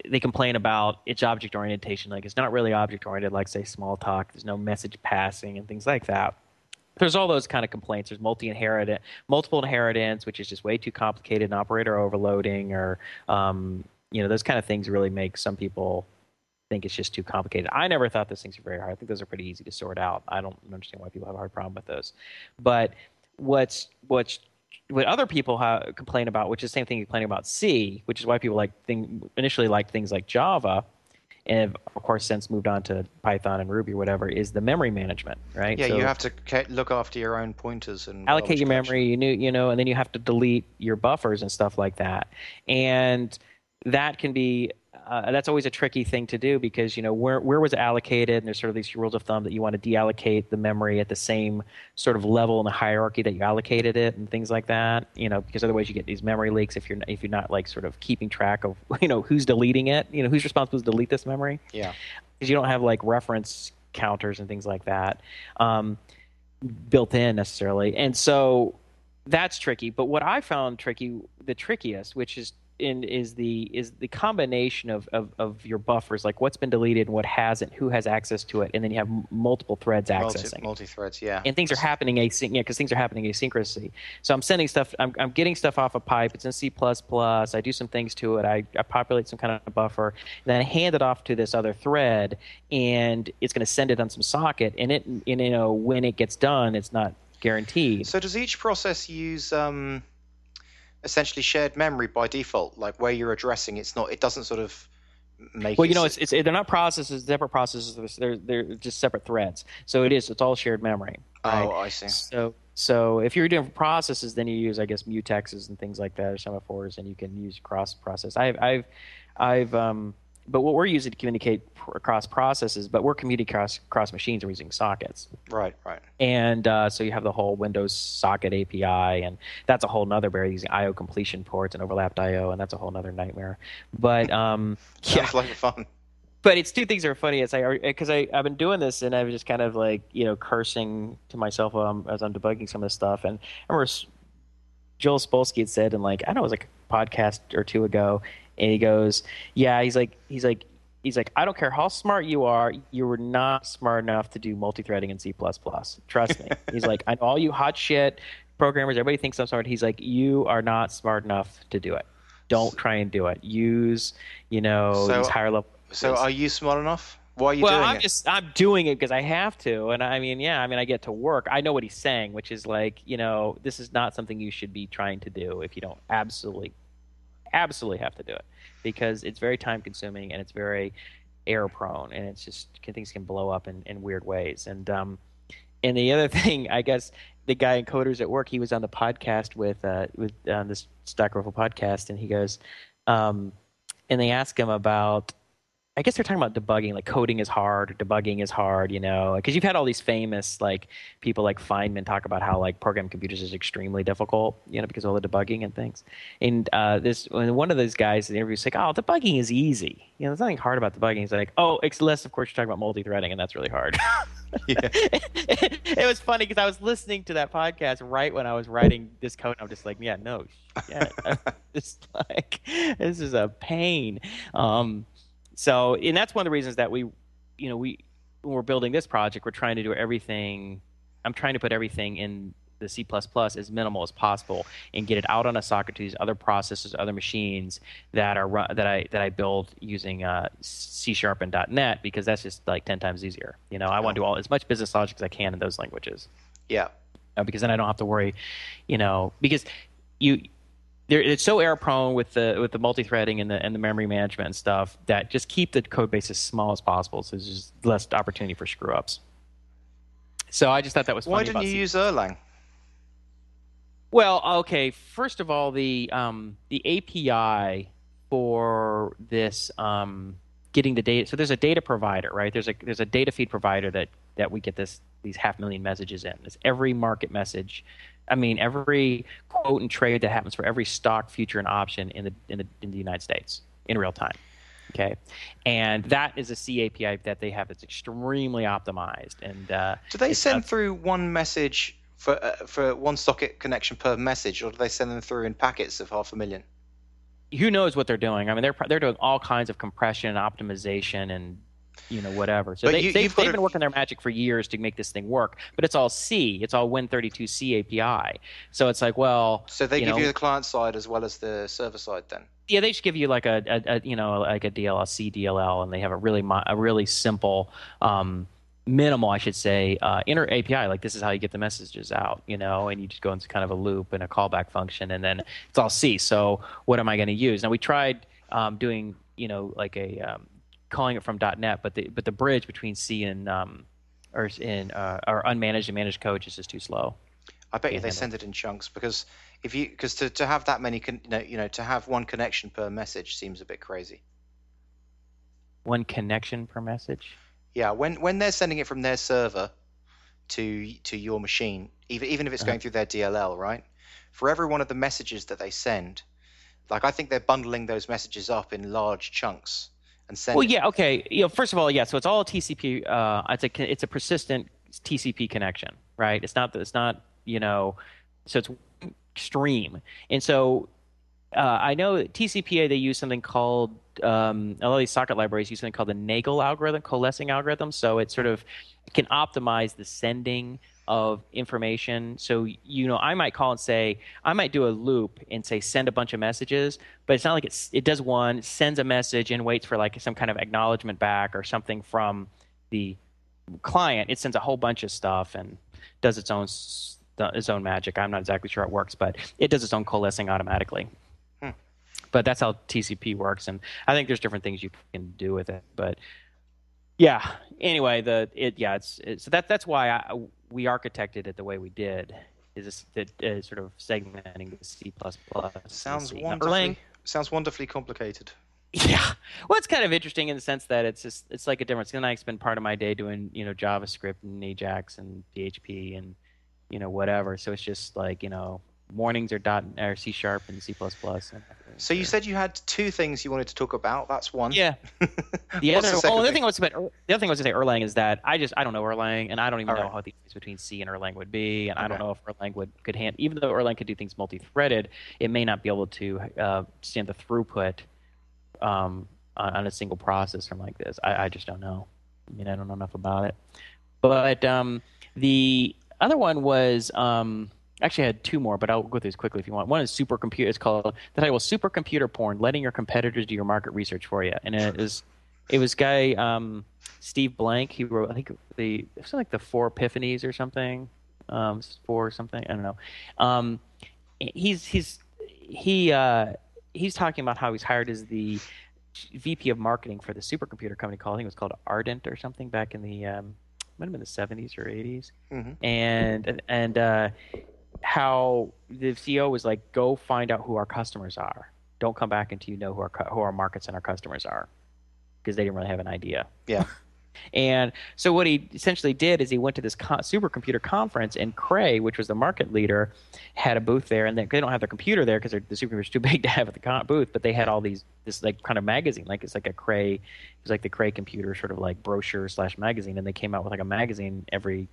S2: they complain about its object orientation. Like, it's not really object oriented, like, say, Smalltalk. There's no message passing and things like that. There's all those kind of complaints. There's multi inheritance, multiple inheritance, which is just way too complicated, and operator overloading, or um, you know, those kind of things really make some people think it's just too complicated. I never thought those things were very hard. I think those are pretty easy to sort out. I don't understand why people have a hard problem with those. But what's what's what other people ha- complain about, which is the same thing you complain about C, which is why people like thing, initially liked things like Java, and have, of course since moved on to Python and Ruby or whatever, is the memory management, right?
S1: Yeah, so you have to look after your own pointers and
S2: allocate your memory, you know, you know, and then you have to delete your buffers and stuff like that, and that can be uh, that's always a tricky thing to do because you know where where was it allocated, and there's sort of these rules of thumb that you want to deallocate the memory at the same sort of level in the hierarchy that you allocated it, and things like that. You know, because otherwise you get these memory leaks if you're if you're not like sort of keeping track of [LAUGHS] you know who's deleting it, you know who's responsible to delete this memory.
S1: Yeah,
S2: because you don't have like reference counters and things like that um, built in necessarily, and so that's tricky. But what I found tricky, the trickiest, which is in is the is the combination of, of, of your buffers, like what's been deleted and what hasn't, who has access to it, and then you have m- multiple threads accessing.
S1: Multi threads, yeah.
S2: And things are happening async, yeah, because things are happening asynchronously. So I'm sending stuff, I'm, I'm getting stuff off a pipe. It's in C++. I do some things to it. I, I populate some kind of buffer, and then I hand it off to this other thread, and it's going to send it on some socket. And it, and, you know, when it gets done, it's not guaranteed.
S1: So does each process use um, essentially shared memory by default, like where you're addressing. It's not. It doesn't sort of make.
S2: Well, you know, it's, it's they're not processes, separate processes. They're they're just separate threads. So it is. It's all shared memory. Right?
S1: Oh, I see.
S2: So so if you're doing processes, then you use I guess mutexes and things like that or semaphores, and you can use cross process. I've I've I've um but what we're using to communicate across processes, but we're communicating across, across machines. We're using sockets.
S1: Right, right.
S2: And uh, so you have the whole Windows socket API, and that's a whole nother barrier using I/O completion ports and overlapped I/O, and that's a whole nother nightmare. But um, [LAUGHS]
S1: yeah, like fun.
S2: But it's two things that are funny. It's like because I I've been doing this, and I've just kind of like you know cursing to myself um, as I'm debugging some of this stuff. And I remember Joel Spolsky had said, and like I don't know it was like a podcast or two ago and he goes, "Yeah." He's like, he's like, he's like, I don't care how smart you are, you were not smart enough to do multi-threading in C++. Trust me. [LAUGHS] he's like, I know all you hot shit programmers. Everybody thinks I'm smart. He's like, you are not smart enough to do it. Don't try and do it. Use, you know, so, these higher level.
S1: So, are you smart enough? Why are you
S2: well,
S1: doing
S2: I'm
S1: it?
S2: just I'm doing it because I have to, and I mean, yeah, I mean, I get to work. I know what he's saying, which is like, you know, this is not something you should be trying to do if you don't absolutely absolutely have to do it because it's very time consuming and it's very error prone and it's just things can blow up in, in weird ways. And um and the other [LAUGHS] thing i guess the guy in coders at work he was on the podcast with uh with on this Stack podcast and he goes um and they ask him about I guess they're talking about debugging, like coding is hard, or debugging is hard, you know, because you've had all these famous like people like Feynman talk about how like programming computers is extremely difficult, you know, because of all the debugging and things. And uh, this one of those guys in the interview was like, "Oh, debugging is easy. You know, there's nothing hard about debugging." He's like, "Oh, unless of course you're talking about multi-threading, and that's really hard." [LAUGHS] [LAUGHS] it was funny because I was listening to that podcast right when I was writing this code. And I'm just like, "Yeah, no, yeah, it's [LAUGHS] like this is a pain." Um, so, and that's one of the reasons that we, you know, we when we're building this project, we're trying to do everything. I'm trying to put everything in the C++ as minimal as possible and get it out on a socket to these other processors, other machines that are run, that I that I build using uh, C Sharp and .NET because that's just like ten times easier. You know, I want to do all as much business logic as I can in those languages.
S1: Yeah.
S2: Uh, because then I don't have to worry, you know, because you it's so error prone with the with the multi-threading and the and the memory management and stuff that just keep the code base as small as possible so there's just less opportunity for screw ups. So I just thought that was
S1: why didn't you
S2: C-
S1: use Erlang?
S2: Well, okay. First of all, the um, the API for this um, getting the data. So there's a data provider, right? There's a there's a data feed provider that that we get this these half million messages in. It's every market message I mean, every quote and trade that happens for every stock, future, and option in the in the in the United States in real time. Okay, and that is a C API that they have that's extremely optimized. And uh,
S1: do they send through one message for uh, for one socket connection per message, or do they send them through in packets of half a million?
S2: Who knows what they're doing? I mean, they're they're doing all kinds of compression, and optimization, and you know whatever. So they, you, they've, they've been working their magic for years to make this thing work, but it's all C. It's all Win32C API. So it's like, well,
S1: so they
S2: you
S1: give
S2: know,
S1: you the client side as well as the server side, then.
S2: Yeah, they just give you like a, a, a you know like a DLL, C DLL, and they have a really a really simple. Um, minimal, I should say, uh, inner API. Like this is how you get the messages out, you know, and you just go into kind of a loop and a callback function, and then it's all C. So what am I going to use? Now we tried um, doing, you know, like a um, calling it from .NET, but the but the bridge between C and um, or in uh, or unmanaged and managed code is just too slow.
S1: I bet you they send it in chunks because if you because to, to have that many con, you, know, you know to have one connection per message seems a bit crazy.
S2: One connection per message.
S1: Yeah, when when they're sending it from their server to to your machine, even even if it's uh-huh. going through their DLL, right? For every one of the messages that they send, like I think they're bundling those messages up in large chunks and send.
S2: Well,
S1: it.
S2: yeah, okay. You know, first of all, yeah. So it's all TCP. Uh, it's a it's a persistent TCP connection, right? It's not it's not you know, so it's extreme, and so uh, I know TCPA they use something called um, a lot of these socket libraries use something called the Nagle algorithm, coalescing algorithm. So it sort of can optimize the sending of information. So, you know, I might call and say, I might do a loop and say send a bunch of messages, but it's not like it's, it does one, sends a message and waits for like some kind of acknowledgement back or something from the client. It sends a whole bunch of stuff and does its own its own magic. I'm not exactly sure how it works, but it does its own coalescing automatically. Hmm. But that's how TCP works, and I think there's different things you can do with it. But yeah, anyway, the it yeah, it's, it's so that that's why I we architected it the way we did is that uh, sort of segmenting the C++.
S1: Sounds wonderfully. Sounds wonderfully complicated. [LAUGHS]
S2: Yeah, well, it's kind of interesting in the sense that it's just it's like a difference. And I spend part of my day doing you know JavaScript and Ajax and PHP and you know whatever. So it's just like you know mornings are dot or C sharp and C plus plus.
S1: So you said you had two things you wanted to talk about. That's one.
S2: Yeah. [LAUGHS] The other, the, oh, the other thing I was about the other thing I was to say Erlang is that I just I don't know Erlang and I don't even All know right. how the difference between C and Erlang would be, and okay. I don't know if Erlang would could handle even though Erlang could do things multi-threaded, it may not be able to uh, stand the throughput um, on, on, a single processor like this. I, I, just don't know. I mean, I don't know enough about it. But um, the other one was. Um, Actually, I had two more, but I'll go through these quickly if you want. One is supercomputer. It's called the title was supercomputer porn, letting your competitors do your market research for you. And it was, it was guy um, Steve Blank. He wrote I think the something like the four epiphanies or something, um, four or something. I don't know. Um, he's he's he uh, he's talking about how he's hired as the VP of marketing for the supercomputer company called I think it was called Ardent or something back in the um, might have been the 70s or 80s, mm-hmm. and and uh, how the CEO was like, go find out who our customers are. Don't come back until you know who our who our markets and our customers are. because they didn't really have an idea.
S1: Yeah. [LAUGHS]
S2: And so what he essentially did is he went to this co- supercomputer conference, and Cray, which was the market leader, had a booth there. And they, they don't have their computer there because the supercomputer's too big to have at the con- booth. But they had all these this like kind of magazine, like it's like a Cray, it was like the Cray computer sort of like brochure slash magazine, and they came out with like a magazine every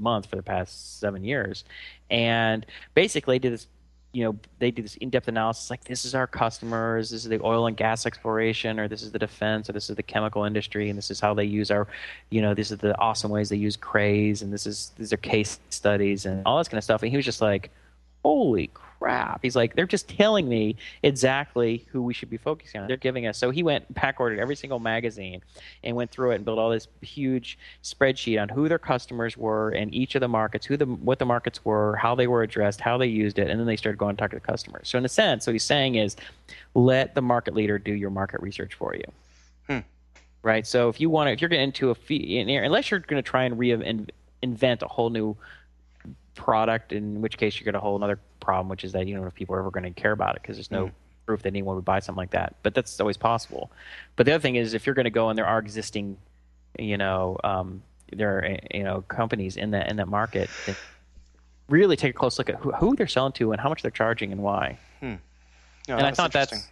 S2: month for the past seven years, and basically did this you know they do this in-depth analysis like this is our customers this is the oil and gas exploration or this is the defense or this is the chemical industry and this is how they use our you know these are the awesome ways they use Crays and this is these are case studies and all this kind of stuff. And he was just like holy crap he's like they're just telling me exactly who we should be focusing on. They're giving us so he went back ordered every single magazine and went through it and built all this huge spreadsheet on who their customers were in each of the markets who the what the markets were how they were addressed how they used it and then they started going to talk to the customers. So in a sense what he's saying is let the market leader do your market research for you.
S1: Hmm.
S2: right? So if you want to if you're getting into a fee unless you're going to try and reinvent a whole new product, in which case you get a whole other problem, which is that you don't know if people are ever going to care about it because there's no
S1: Mm.
S2: proof that anyone would buy something like that. But that's always possible. But the other thing is, if you're going to go and there are existing, you know, um, there are you know companies in that in that market, that really take a close look at who, who they're selling to and how much they're charging and why.
S1: No,
S2: and I thought that's.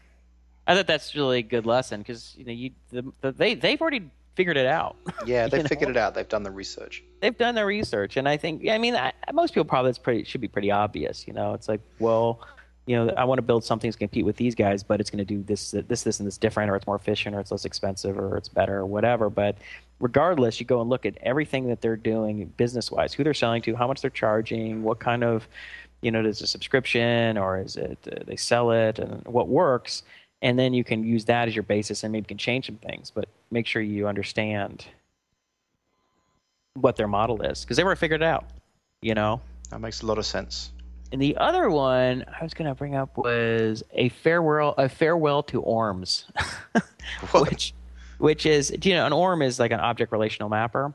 S2: I thought that's really a good lesson because you know you the, the, they they've already figured it out. [LAUGHS]
S1: yeah,
S2: know?
S1: figured it out. They've done the research.
S2: they've done their research, and I think, I mean, I, most people probably it's pretty should be pretty obvious. You know, it's like, well, you know, I want to build something that's going to compete with these guys, but it's going to do this, this, this, and this different, or it's more efficient, or it's less expensive, or it's better, or whatever. But regardless, you go and look at everything that they're doing business wise, who they're selling to, how much they're charging, what kind of, you know, is it a subscription or is it uh, they sell it, and what works. And then you can use that as your basis and maybe can change some things, but make sure you understand what their model is because they were figured it out, you know.
S1: That makes a lot of sense.
S2: And the other one I was going to bring up was a farewell a farewell to ORMs, [LAUGHS] which which is you know an ORM is like an object relational mapper,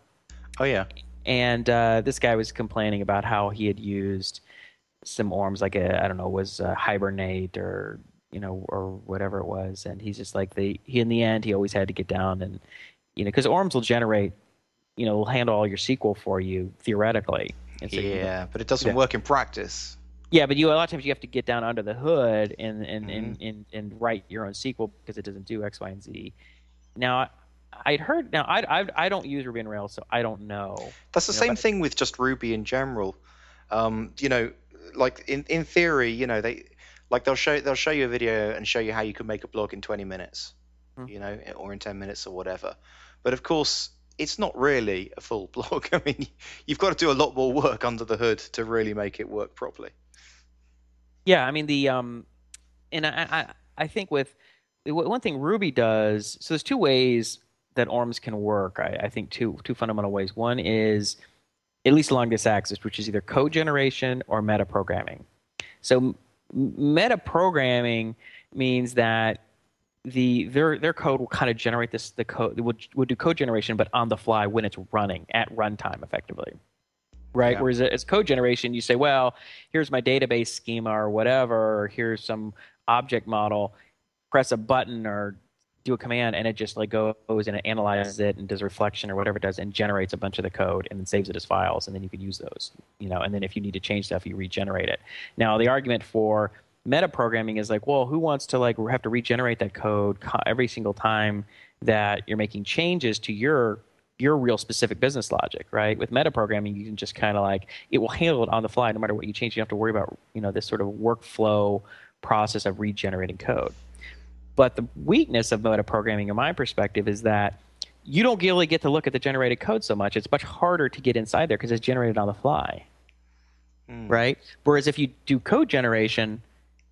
S1: Oh yeah.
S2: and uh, this guy was complaining about how he had used some ORMs like a I don't know was uh, hibernate or you know or whatever it was, and he's just like the he in the end he always had to get down and you know because ORMs will generate you know will handle all your SQL for you theoretically. And so you don't-
S1: Yeah, but it doesn't
S2: Yeah.
S1: work in practice.
S2: yeah, but you a lot of times you have to get down under the hood and and, and,
S1: Mm-hmm.
S2: and, and write your own SQL because it doesn't do X, Y, and Z. Now, I'd heard. Now, I, I I don't use Ruby on Rails, so I don't know.
S1: That's the
S2: You know,
S1: same thing with just Ruby in general. Um, you know, like in, in theory, you know, they like they'll show they'll show you a video and show you how you can make a blog in 20 minutes,
S2: Hmm.
S1: you know, or in 10 minutes or whatever. But of course, it's not really a full [LAUGHS] blog. I mean, you've got to do a lot more work under the hood to really make it work properly.
S2: Yeah, I mean the um, and I I, I think with one thing Ruby does. So there's two ways that ORMs can work. I, I think two two fundamental ways. One is at least along this axis, which is either code generation or meta programming. So m- meta programming means that the their their code will kind of generate this the code would would do code generation, but on the fly when it's running at runtime, effectively. Right.
S1: Yeah.
S2: Whereas as code generation, you say, well, here's my database schema or whatever, or here's some object model. Press a button or do a command, and it just like goes and it analyzes it and does reflection or whatever it does, and generates a bunch of the code and then saves it as files, and then you can use those. You know, and then if you need to change stuff, you regenerate it. Now the argument for meta programming is like, well, who wants to like have to regenerate that code every single time that you're making changes to your your real specific business logic, right? With meta programming, you can just kind of like it will handle it on the fly, no matter what you change. You don't have to worry about you know this sort of workflow process of regenerating code. But the weakness of meta programming, in my perspective, is that you don't really get to look at the generated code so much. It's much harder to get inside there because it's generated on the fly
S1: Hmm.
S2: right? Whereas if you do code generation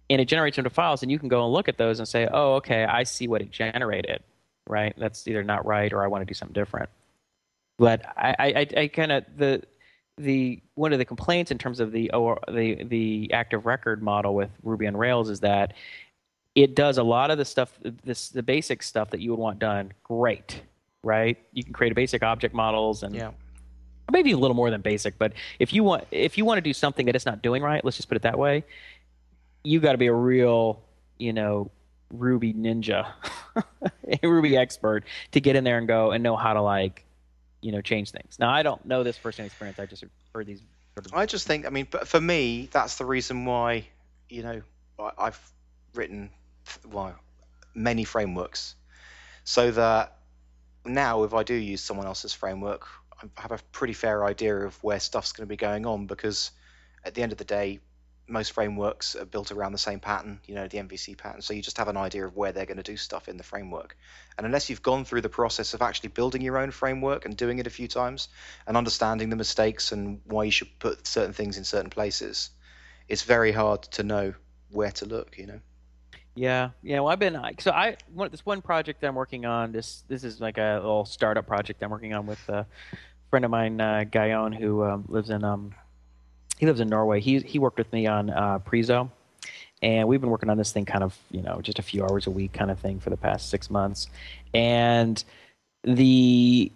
S2: and it generates into files, and you can go and look at those and say, oh, okay, I see what it generated, right? That's either not right or I want to do something different. But I, I, I, kind of the the one of the complaints in terms of the or the the active record model with Ruby on Rails is that it does a lot of the stuff, this the basic stuff that you would want done. Great, right? You can create a basic object models and
S1: Yeah.
S2: maybe a little more than basic but if you want if you want to do something that it's not doing right let's just put it that way you got to be a real you know Ruby ninja, [LAUGHS] a Ruby expert to get in there and go and know how to like, you know, change things. Now I don't know this firsthand experience. I just heard these.
S1: Sort of... I just think, I mean, but for me, that's the reason why, you know, I've written well, many frameworks, so that now if I do use someone else's framework, I have a pretty fair idea of where stuff's going to be going on because at the end of the day, most frameworks are built around the same pattern, you know, the MVC pattern. So you just have an idea of where they're going to do stuff in the framework. And unless you've gone through the process of actually building your own framework and doing it a few times and understanding the mistakes and why you should put certain things in certain places, it's very hard to know where to look, you know.
S2: Yeah, yeah. Well, I've been so I one, this one project I'm working on. This this is like a little startup project I'm working on with a friend of mine, uh, Guyon, who um, lives in um, he lives in Norway. He he worked with me on uh, Preezo, and we've been working on this thing kind of you know just a few hours a week kind of thing for the past six months, and the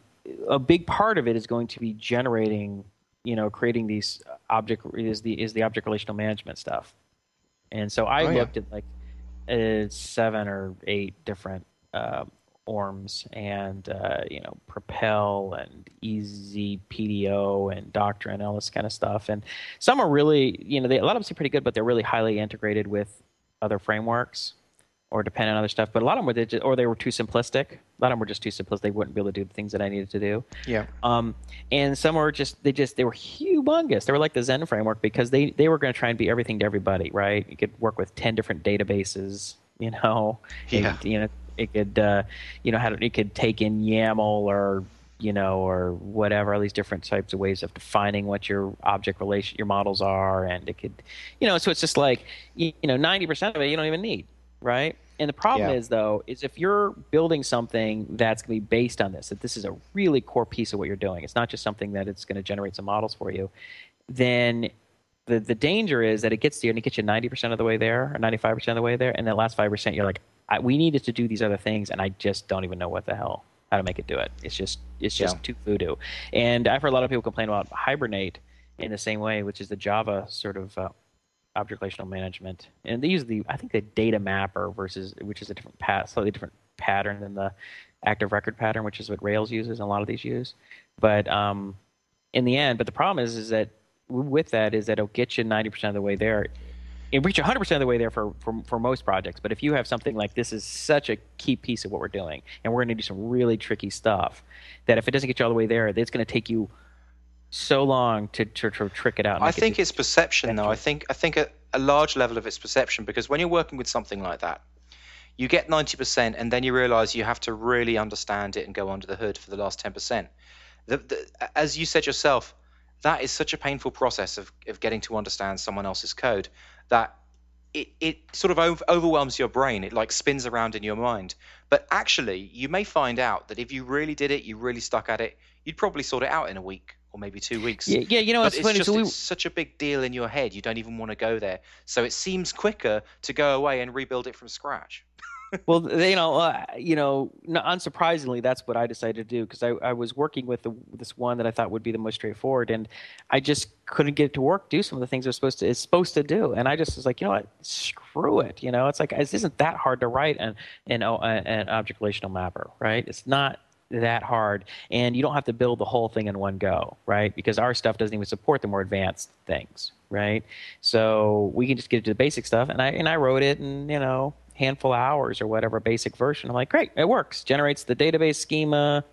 S2: a big part of it is going to be generating you know creating these object is the is the object relational management stuff, and so I oh, looked yeah. at like uh, seven or eight different uh, ORMs and uh, you know Propel and Easy PDO and Doctrine all this kind of stuff. And some are really you know they, a lot of them seem pretty good, but they're really highly integrated with other frameworks or depend on other stuff. But a lot of them were just, or they were too simplistic. A lot of them were just too simplistic. They wouldn't be able to do the things that I needed to do.
S1: Yeah.
S2: Um, and some were just they just they were humongous. They were like the Zend framework because they they were going to try and be everything to everybody. Right. You could work with ten different databases. You know.
S1: Yeah.
S2: And, you know it could uh, you know how it could take in YAML or you know or whatever all these different types of ways of defining what your object relation your models are and it could you know so it's just like you, you know 90% of it you don't even need right and the problem yeah. is though is if you're building something that's going to be based on this that this is a really core piece of what you're doing it's not just something that it's going to generate some models for you then the the danger is that it gets to you and it gets you 90% of the way there or 95% of the way there and that last 5% you're like I, we needed to do these other things, and I just don't even know what the hell how to make it do it. It's just it's just yeah. too voodoo. And I've heard a lot of people complain about Hibernate in the same way, which is the Java sort of uh, object relational management, and they use the I think the data mapper versus which is a different pat, slightly different pattern than the active record pattern, which is what Rails uses and a lot of these use. But um, in the end, but the problem is is that with that is that it'll get you 90% of the way there and reach 100% of the way there for, for, for most projects. But if you have something like this is such a key piece of what we're doing, and we're going to do some really tricky stuff, that if it doesn't get you all the way there, it's going to take you so long to, to, to trick it out.
S1: I think it it's perception, though. I think I think a, a large level of it's perception because when you're working with something like that, you get 90% and then you realize you have to really understand it and go under the hood for the last 10%. The, the, as you said yourself, that is such a painful process of, of getting to understand someone else's code that it, it sort of over, overwhelms your brain. It like spins around in your mind. But actually, you may find out that if you really did it, you really stuck at it, you'd probably sort it out in a week or maybe two weeks.
S2: Yeah, yeah you know,
S1: it's,
S2: funny.
S1: Just,
S2: so we...
S1: it's such a big deal in your head, you don't even want to go there. So it seems quicker to go away and rebuild it from scratch [LAUGHS]
S2: well, you know, uh, you know, unsurprisingly, that's what I decided to do because I, I was working with the, this one that I thought would be the most straightforward, and I just couldn't get it to work, do some of the things it was supposed to it's supposed to do, and I just was like, you know what, screw it, you know, it's like it isn't that hard to write an an, an object relational mapper, right? It's not that hard, and you don't have to build the whole thing in one go, right? Because our stuff doesn't even support the more advanced things, right? So we can just get to the basic stuff, and I and I wrote it, and you know handful of hours or whatever basic version. I'm like, great, it works. Generates the database schema.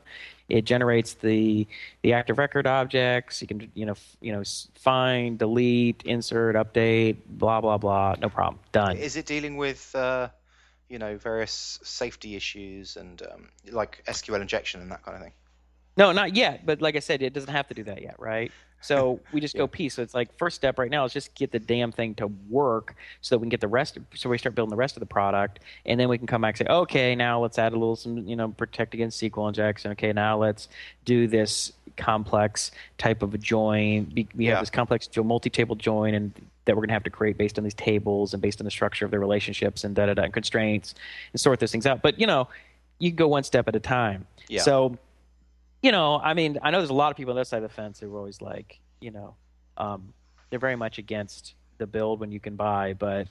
S2: It generates the the active record objects. You can you know f- you know find, delete, insert, update, blah blah blah. No problem. Done.
S1: Is it dealing with uh, you know various safety issues and um, like SQL injection and that kind of thing?
S2: No, not yet. But like I said, it doesn't have to do that yet, right? So [LAUGHS] we just yeah. go piece. So it's like first step right now is just get the damn thing to work so that we can get the rest. Of, so we start building the rest of the product, and then we can come back and say, okay, now let's add a little some, you know, protect against SQL injection. Okay, now let's do this complex type of a join. We, we yeah. have this complex multi-table join, and that we're going to have to create based on these tables and based on the structure of the relationships and da da da and constraints and sort those things out. But you know, you can go one step at a time.
S1: Yeah.
S2: So you know, I mean, I know there's a lot of people on this side of the fence who are always like, you know, um, they're very much against the build when you can buy, but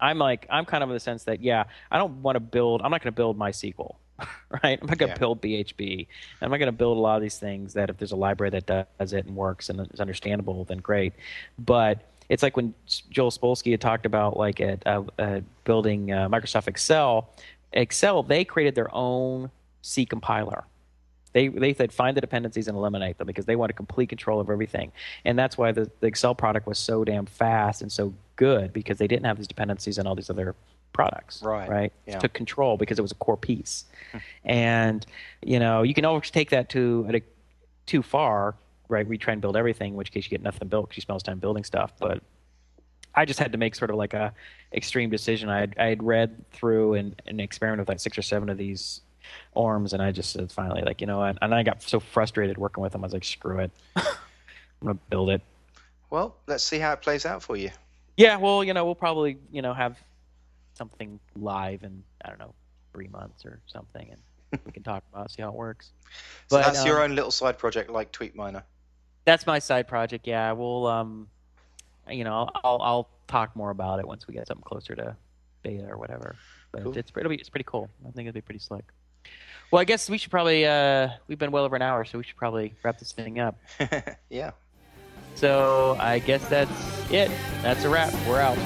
S2: I'm like I'm kind of in the sense that yeah, I don't want to build. I'm not going to build MySQL, [LAUGHS] right? I'm not going to
S1: Yeah.
S2: build PHP. I'm not going to build a lot of these things that if there's a library that does it and works and is understandable, then great. But it's like when Joel Spolsky had talked about like at uh, uh, building uh, Microsoft Excel. Excel they created their own C compiler. They they said find the dependencies and eliminate them because they wanted complete control of everything, and that's why the, the Excel product was so damn fast and so good because they didn't have these dependencies and all these other products.
S1: Right,
S2: Right.
S1: yeah.
S2: Took control because it was a core piece, and you know you can always take that to a, too far. Right. We try and build everything, in which case you get nothing built because you spend all this time building stuff. But I just had to make sort of like a extreme decision. I had, I had read through and, and experimented with like six or seven of these ORMs, and I just said finally, like, you know what? And I got so frustrated working with them. I was like, screw it. [LAUGHS] I'm gonna build it.
S1: Well, let's see how it plays out for you.
S2: Yeah, well, you know, we'll probably, you know, have something live in I don't know three months or something, and we can talk about it, see how it works. [LAUGHS]
S1: So
S2: But,
S1: that's your
S2: um,
S1: own little side project like TweetMiner.
S2: That's my side project. Yeah, we'll, um, you know, I'll I'll talk more about it once we get something closer to beta or whatever. But
S1: Cool.
S2: it's pretty it's pretty cool. I think it'll be pretty slick. Well, I guess we should probably uh, we've been well over an hour, so we should probably wrap this thing up. [LAUGHS]
S1: yeah.
S2: So I guess that's it. That's a wrap. We're out.